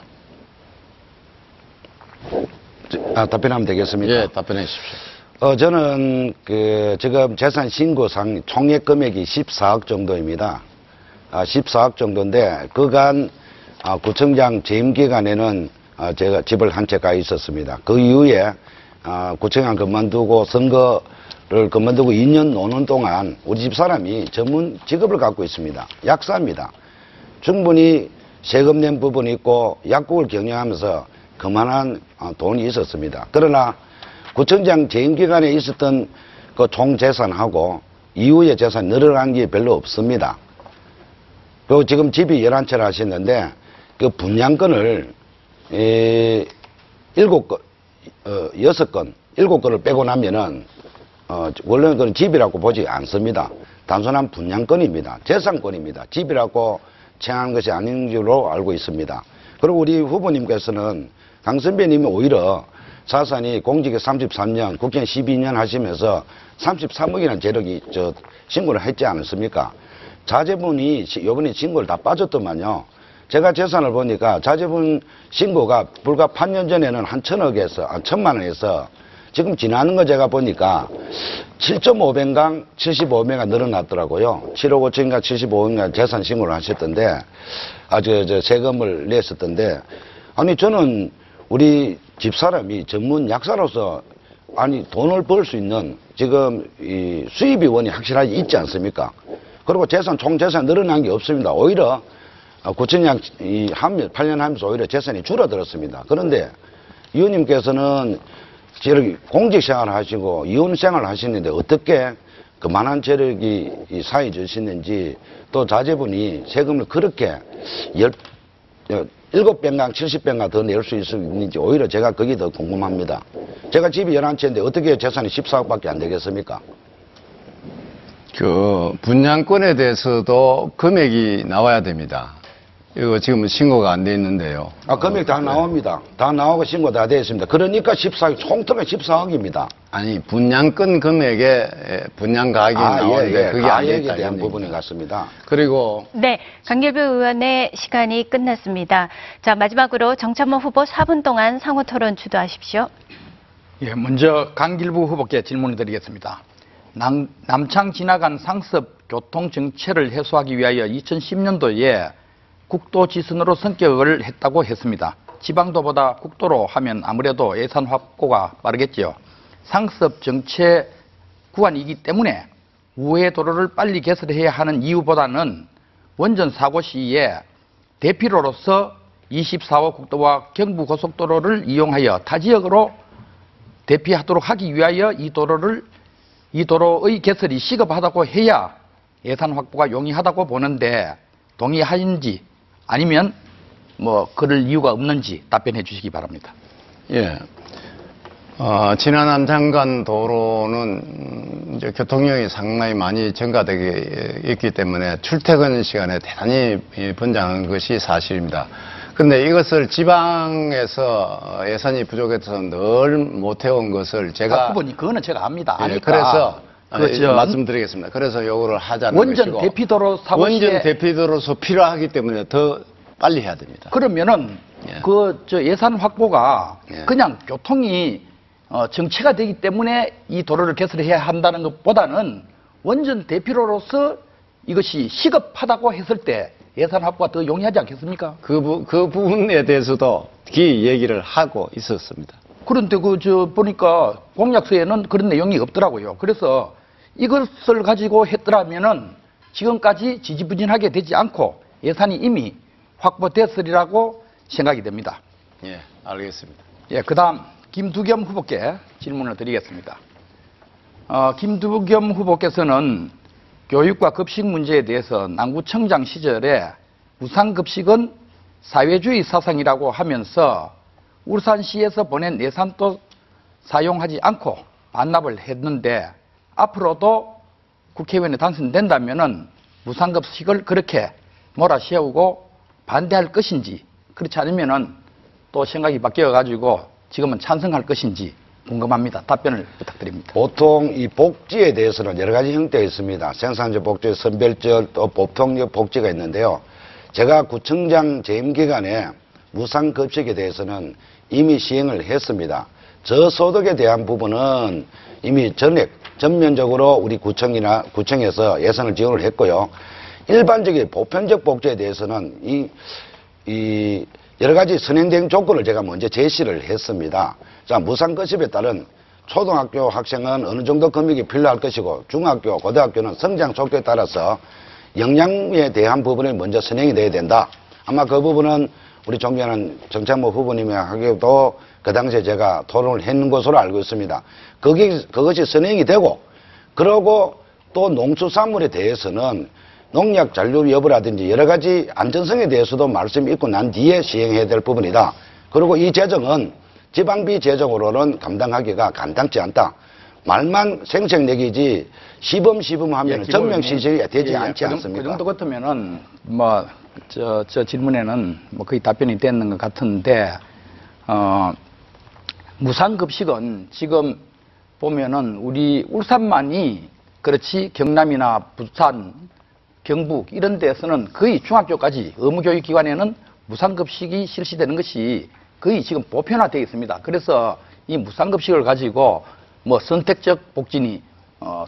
아, 답변하면 되겠습니까? 예, 답변해 주십시오. 어, 저는 그 지금 재산 신고상 총액 금액이 14억 정도입니다. 아, 14억 정도인데 그간 아, 구청장 재임 기간에는 아, 제가 집을 한 채 가 있었습니다. 그 이후에 아, 구청장 그만두고 선거를 그만두고 2년 노는 동안 우리 집 사람이 전문 직업을 갖고 있습니다. 약사입니다. 충분히 세금 낸 부분이 있고 약국을 경영하면서 그만한 어, 돈이 있었습니다. 그러나 구청장 재임 기간에 있었던 그 총 재산하고 이후의 재산 늘어난 게 별로 없습니다. 그리고 지금 집이 11채를 하셨는데 그 분양권을 에, 일곱 건, 어, 여섯 건, 일곱 건을 빼고 나면은 어, 원래는 그건 집이라고 보지 않습니다. 단순한 분양권입니다. 재산권입니다. 집이라고称하는 것이 아닌 줄로 알고 있습니다. 그리고 우리 후보님께서는 강 선배님이 오히려 자산이 공직에 33년, 국회 12년 하시면서 33억이라는 재력이 저 신고를 했지 않았습니까? 자제분이 시- 요번에 신고를 다 빠졌더만요. 제가 재산을 보니까 자제분 신고가 불과 8년 전에는 한 천억에서, 한 천만 원에서 지금 지나는 거 제가 보니까 7.5배강 75배가 늘어났더라고요. 7억 5천인가 75억인가 재산 신고를 하셨던데, 아, 저, 저, 세금을 냈었던데, 아니, 저는 우리 집사람이 전문 약사로서 아니, 돈을 벌 수 있는 지금 이 수입이 원이 확실하게 있지 않습니까? 그리고 재산, 총 재산 늘어난 게 없습니다. 오히려 아, 구청장 이 하면 8년 하면서 오히려 재산이 줄어들었습니다. 그런데 의원님께서는 저렇게 공직 생활을 하시고 이혼 생활을 하시는데 어떻게 그만한 재력이 이 사이 주시는지 또 자제분이 세금을 그렇게 열, 어, 일곱 배인가 칠십 배인가 더낼 수 있는지 오히려 제가 그게 더 궁금합니다. 제가 집이 11채인데 어떻게 재산이 14억밖에 안 되겠습니까? 그 분양권에 대해서도 금액이 나와야 됩니다. 이거 지금 신고가 안 돼 있는데요. 아, 금액 다 나옵니다. 다 나오고 신고 다 되어 있습니다. 그러니까 14억, 총통에 14억입니다. 아니 분양권 금액에 에, 분양 가격이 아, 나오는데 예, 예. 그게 가액에 됐다. 대한. 것 같습니다. 그리고 네, 강길부 의원의 시간이 끝났습니다. 자, 마지막으로 정찬모 후보 4분 동안 상호 토론 주도하십시오. 예, 먼저 강길부 후보께 질문을 드리겠습니다. 남, 남창 지나간 상습 교통 정체를 해소하기 위하여 2010년도에 국도 지선으로 선격을 했다고 했습니다. 지방도보다 국도로 하면 아무래도 예산 확보가 빠르겠지요. 상습 정체 구간이기 때문에 우회 도로를 빨리 개설해야 하는 이유보다는 원전 사고 시에 대피로로서 24호 국도와 경부고속도로를 이용하여 타 지역으로 대피하도록 하기 위하여 이 도로를 이 도로의 개설이 시급하다고 해야 예산 확보가 용이하다고 보는데 동의하는지 아니면 뭐 그럴 이유가 없는지 답변해 주시기 바랍니다. 예. 어, 지난 한 장관 도로는 음, 이제 교통량이 상당히 많이 증가되게 있기 때문에 출퇴근 시간에 대단히 이 번장한 것이 사실입니다. 근데 이것을 지방에서 예산이 부족해서 늘 못해온 것을 제가 박 후보님 그거는 제가 압니다. 예, 그래서 그 아, 저 말씀드리겠습니다. 그래서 요거를 하자는 원전 것이고 대피도로 사고 원전 대피도로서 필요하기 때문에 더 빨리 해야 됩니다. 그러면은 예. 그저 예산 확보가 예. 그냥 교통이 어, 정체가 되기 때문에 이 도로를 개설해야 한다는 것보다는 원전 대피로로서 이것이 시급하다고 했을 때 예산 확보가 더 용이하지 않겠습니까? 그, 부, 그 부분에 대해서도 기 얘기를 하고 있었습니다. 그런데 그 저 보니까 공약서에는 그런 내용이 없더라고요. 그래서 이것을 가지고 했더라면은 지금까지 지지부진하게 되지 않고 예산이 이미 확보됐으리라고 생각이 됩니다. 예, 알겠습니다. 예, 그다음 김두겸 후보께 질문을 드리겠습니다. 어, 김두겸 후보께서는 교육과 급식 문제에 대해서 남구청장 시절에 무상급식은 사회주의 사상이라고 하면서 울산시에서 보낸 예산도 사용하지 않고 반납을 했는데 앞으로도 국회의원에 당선된다면은 무상급식을 그렇게 몰아세우고 반대할 것인지 그렇지 않으면은 또 생각이 바뀌어 가지고 지금은 찬성할 것인지 궁금합니다. 답변을 부탁드립니다. 보통 이 복지에 대해서는 여러 가지 형태가 있습니다. 생산적 복지, 선별적, 또 보통적 복지가 있는데요. 제가 구청장 재임 기간에 무상급식에 대해서는 이미 시행을 했습니다. 저소득에 대한 부분은 이미 전액, 전면적으로 우리 구청이나 구청에서 예산을 지원을 했고요. 일반적인 보편적 복지에 대해서는 이, 이 여러 가지 선행된 조건을 제가 먼저 제시를 했습니다. 자, 무상급식에 따른 초등학교 학생은 어느 정도 금액이 필요할 것이고 중학교, 고등학교는 성장 속도에 따라서 영양에 대한 부분을 먼저 선행이 돼야 된다. 아마 그 부분은 우리 존경하는 정창모 후보님이 하기도 그 당시에 제가 토론을 했는 것으로 알고 있습니다. 그게, 그것이 선행이 되고, 그러고 또 농수산물에 대해서는 농약 잔류 여부라든지 여러 가지 안전성에 대해서도 말씀이 있고 난 뒤에 시행해야 될 부분이다. 그리고 이 재정은 지방비 재정으로는 감당하기가 간단치 않다. 말만 생색내기지 시범 시범하면 예, 전면 기본이- 시행이 되지 예, 예, 않지 그 정- 않습니까? 그 정도 같으면은 뭐 저 저 질문에는 뭐 거의 답변이 됐는 것 같은데 어 무상급식은 지금 보면은 우리 울산만이 그렇지 경남이나 부산, 경북 이런 데서는 거의 중학교까지 의무교육기관에는 무상급식이 실시되는 것이 거의 지금 보편화되어 있습니다. 그래서 이 무상급식을 가지고 뭐 선택적 복지니 어,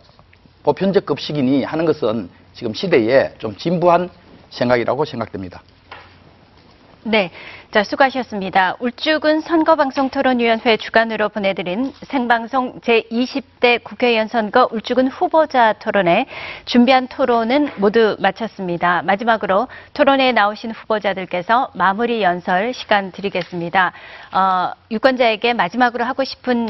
보편적 급식이니 하는 것은 지금 시대에 좀 진부한 생각이라고 생각됩니다. 네. 자, 수고하셨습니다. 울주군 선거방송토론위원회 주관으로 보내드린 생방송 제20대 국회의원 선거 울주군 후보자 토론회 준비한 토론은 모두 마쳤습니다. 마지막으로 토론회에 나오신 후보자들께서 마무리 연설 시간 드리겠습니다. 어, 유권자에게 마지막으로 하고 싶은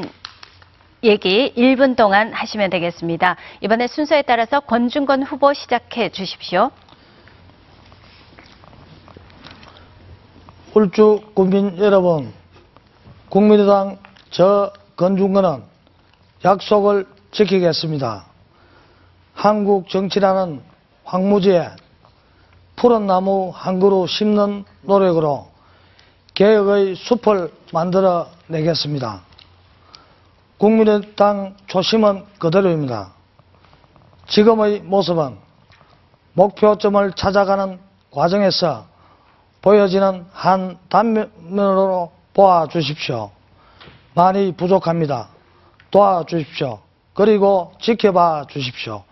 얘기 1분 동안 하시면 되겠습니다. 이번에 순서에 따라서 권중건 후보 시작해 주십시오. 울주 국민 여러분, 국민의당 저 건중근은 약속을 지키겠습니다. 한국 정치라는 황무지에 푸른 나무 한 그루 심는 노력으로 개혁의 숲을 만들어 내겠습니다. 국민의당 초심은 그대로입니다. 지금의 모습은 목표점을 찾아가는 과정에서 보여지는 한 단면으로 보아주십시오. 많이 부족합니다. 도와주십시오. 그리고 지켜봐 주십시오.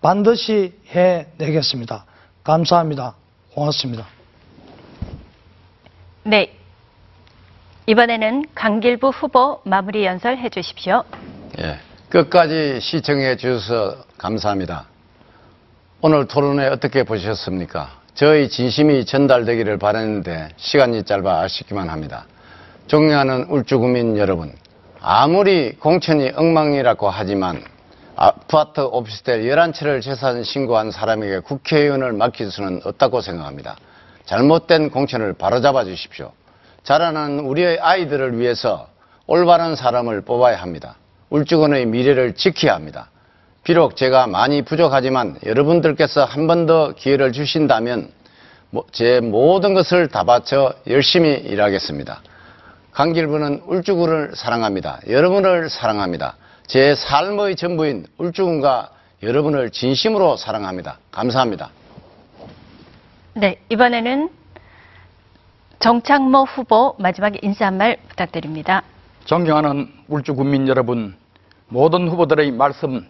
반드시 해내겠습니다. 감사합니다. 고맙습니다. 네. 이번에는 강길부 후보 마무리 연설 해 주십시오. 예, 끝까지 시청해 주셔서 감사합니다. 오늘 토론회 어떻게 보셨습니까? 저희 진심이 전달되기를 바랐는데 시간이 짧아 아쉽기만 합니다. 존경하는 울주구민 여러분, 아무리 공천이 엉망이라고 하지만 아파트 오피스텔 11채를 재산 신고한 사람에게 국회의원을 맡길 수는 없다고 생각합니다. 잘못된 공천을 바로잡아 주십시오. 자라는 우리의 아이들을 위해서 올바른 사람을 뽑아야 합니다. 울주군의 미래를 지켜야 합니다. 비록 제가 많이 부족하지만 여러분들께서 한 번 더 기회를 주신다면 뭐- 제 모든 것을 다 바쳐 열심히 일하겠습니다. 강길부는 울주군을 사랑합니다. 여러분을 사랑합니다. 제 삶의 전부인 울주군과 여러분을 진심으로 사랑합니다. 감사합니다. 네, 이번에는 정창모 후보 마지막 인사 한 말 부탁드립니다. 존경하는 울주 국민 여러분, 모든 후보들의 말씀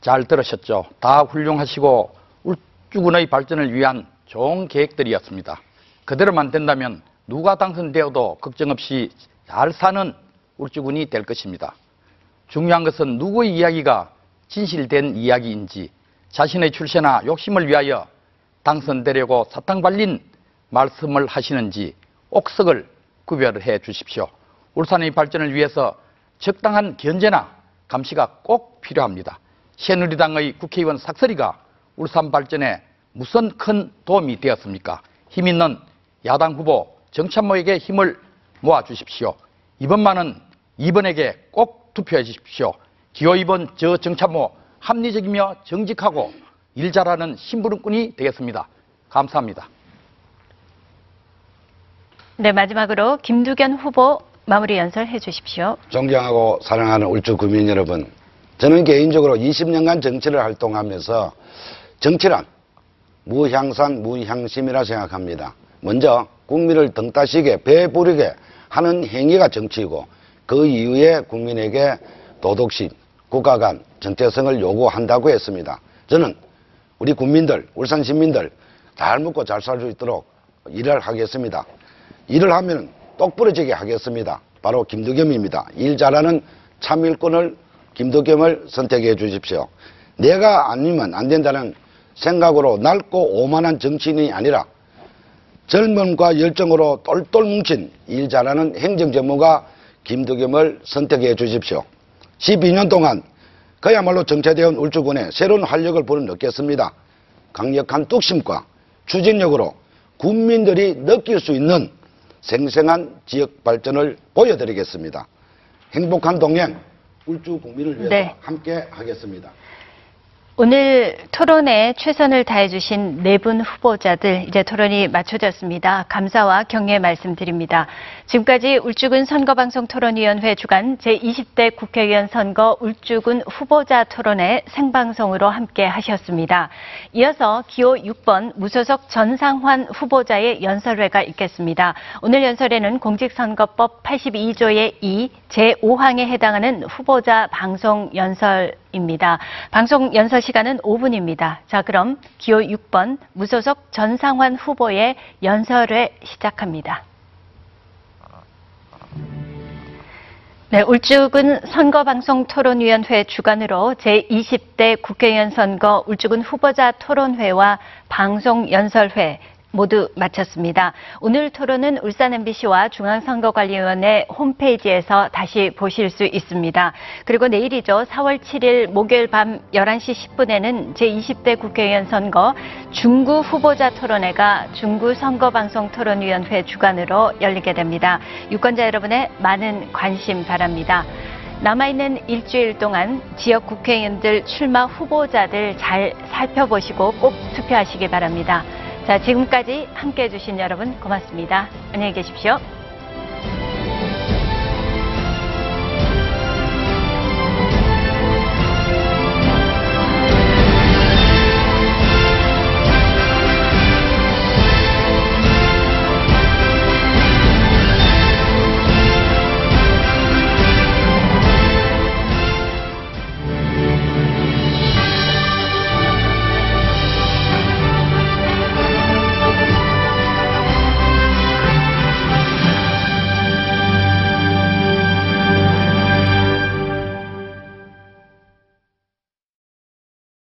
잘 들으셨죠? 다 훌륭하시고 울주군의 발전을 위한 좋은 계획들이었습니다. 그대로만 된다면 누가 당선되어도 걱정 없이 잘 사는 울주군이 될 것입니다. 중요한 것은 누구의 이야기가 진실된 이야기인지 자신의 출세나 욕심을 위하여 당선되려고 사탕 발린 말씀을 하시는지 옥석을 구별을 해 주십시오. 울산의 발전을 위해서 적당한 견제나 감시가 꼭 필요합니다. 새누리당의 국회의원 삭설이가 울산 발전에 무슨 큰 도움이 되었습니까? 힘 있는 야당 후보 정찬모에게 힘을 모아 주십시오. 이번만은 이번에게 꼭 투표해 주십시오. 기호 2번 저 정찬모 합리적이며 정직하고 일 잘하는 심부름꾼이 되겠습니다. 감사합니다. 네, 마지막으로 김두견 후보 마무리 연설해 주십시오. 존경하고 사랑하는 울주 국민 여러분, 저는 개인적으로 20년간 정치를 활동하면서 정치란 무향산 무향심이라 생각합니다. 먼저 국민을 등 따시게 배부르게 하는 행위가 정치이고 그 이후에 국민에게 도덕심, 국가 간 정체성을 요구한다고 했습니다. 저는 우리 국민들, 울산 시민들 잘 먹고 잘 살 수 있도록 일을 하겠습니다. 일을 하면 똑부러지게 하겠습니다. 바로 김두겸입니다. 일 잘하는 참일꾼을 김두겸을 선택해 주십시오. 내가 아니면 안 된다는 생각으로 낡고 오만한 정치인이 아니라 젊음과 열정으로 똘똘 뭉친 일 잘하는 행정 전문가 김두겸을 선택해 주십시오. 12년 동안 그야말로 정체되어 온 울주군에 새로운 활력을 불어넣겠습니다. 강력한 뚝심과 추진력으로 국민들이 느낄 수 있는 생생한 지역 발전을 보여드리겠습니다. 행복한 동행 울주 국민을 위해서 네. 함께 하겠습니다. 오늘 토론에 최선을 다해주신 네 분 후보자들 이제 토론이 마쳐졌습니다. 감사와 격려 말씀드립니다. 지금까지 울주군 선거방송 토론위원회 주간 제20대 국회의원 선거 울주군 후보자 토론회 생방송으로 함께 하셨습니다. 이어서 기호 6번 무소속 전상환 후보자의 연설회가 있겠습니다. 오늘 연설회는 공직선거법 82조의 2 제5항에 해당하는 후보자 방송 연설 입니다. 방송 연설 시간은 5분입니다. 자, 그럼 기호 6번 무소속 전상환 후보의 연설회 시작합니다. 네, 울주군 선거방송 토론위원회 주관으로 제20대 국회의원 선거 울주군 후보자 토론회와 방송 연설회 모두 마쳤습니다. 오늘 토론은 울산 MBC와 중앙선거관리위원회 홈페이지에서 다시 보실 수 있습니다. 그리고 내일이죠. 4월 7일 목요일 밤 11시 10분에는 제20대 국회의원 선거 중구 후보자 토론회가 중구 선거방송 토론위원회 주관으로 열리게 됩니다. 유권자 여러분의 많은 관심 바랍니다. 남아있는 일주일 동안 지역 국회의원들 출마 후보자들 잘 살펴보시고 꼭 투표하시기 바랍니다. 자, 지금까지 함께 해주신 여러분 고맙습니다. 안녕히 계십시오.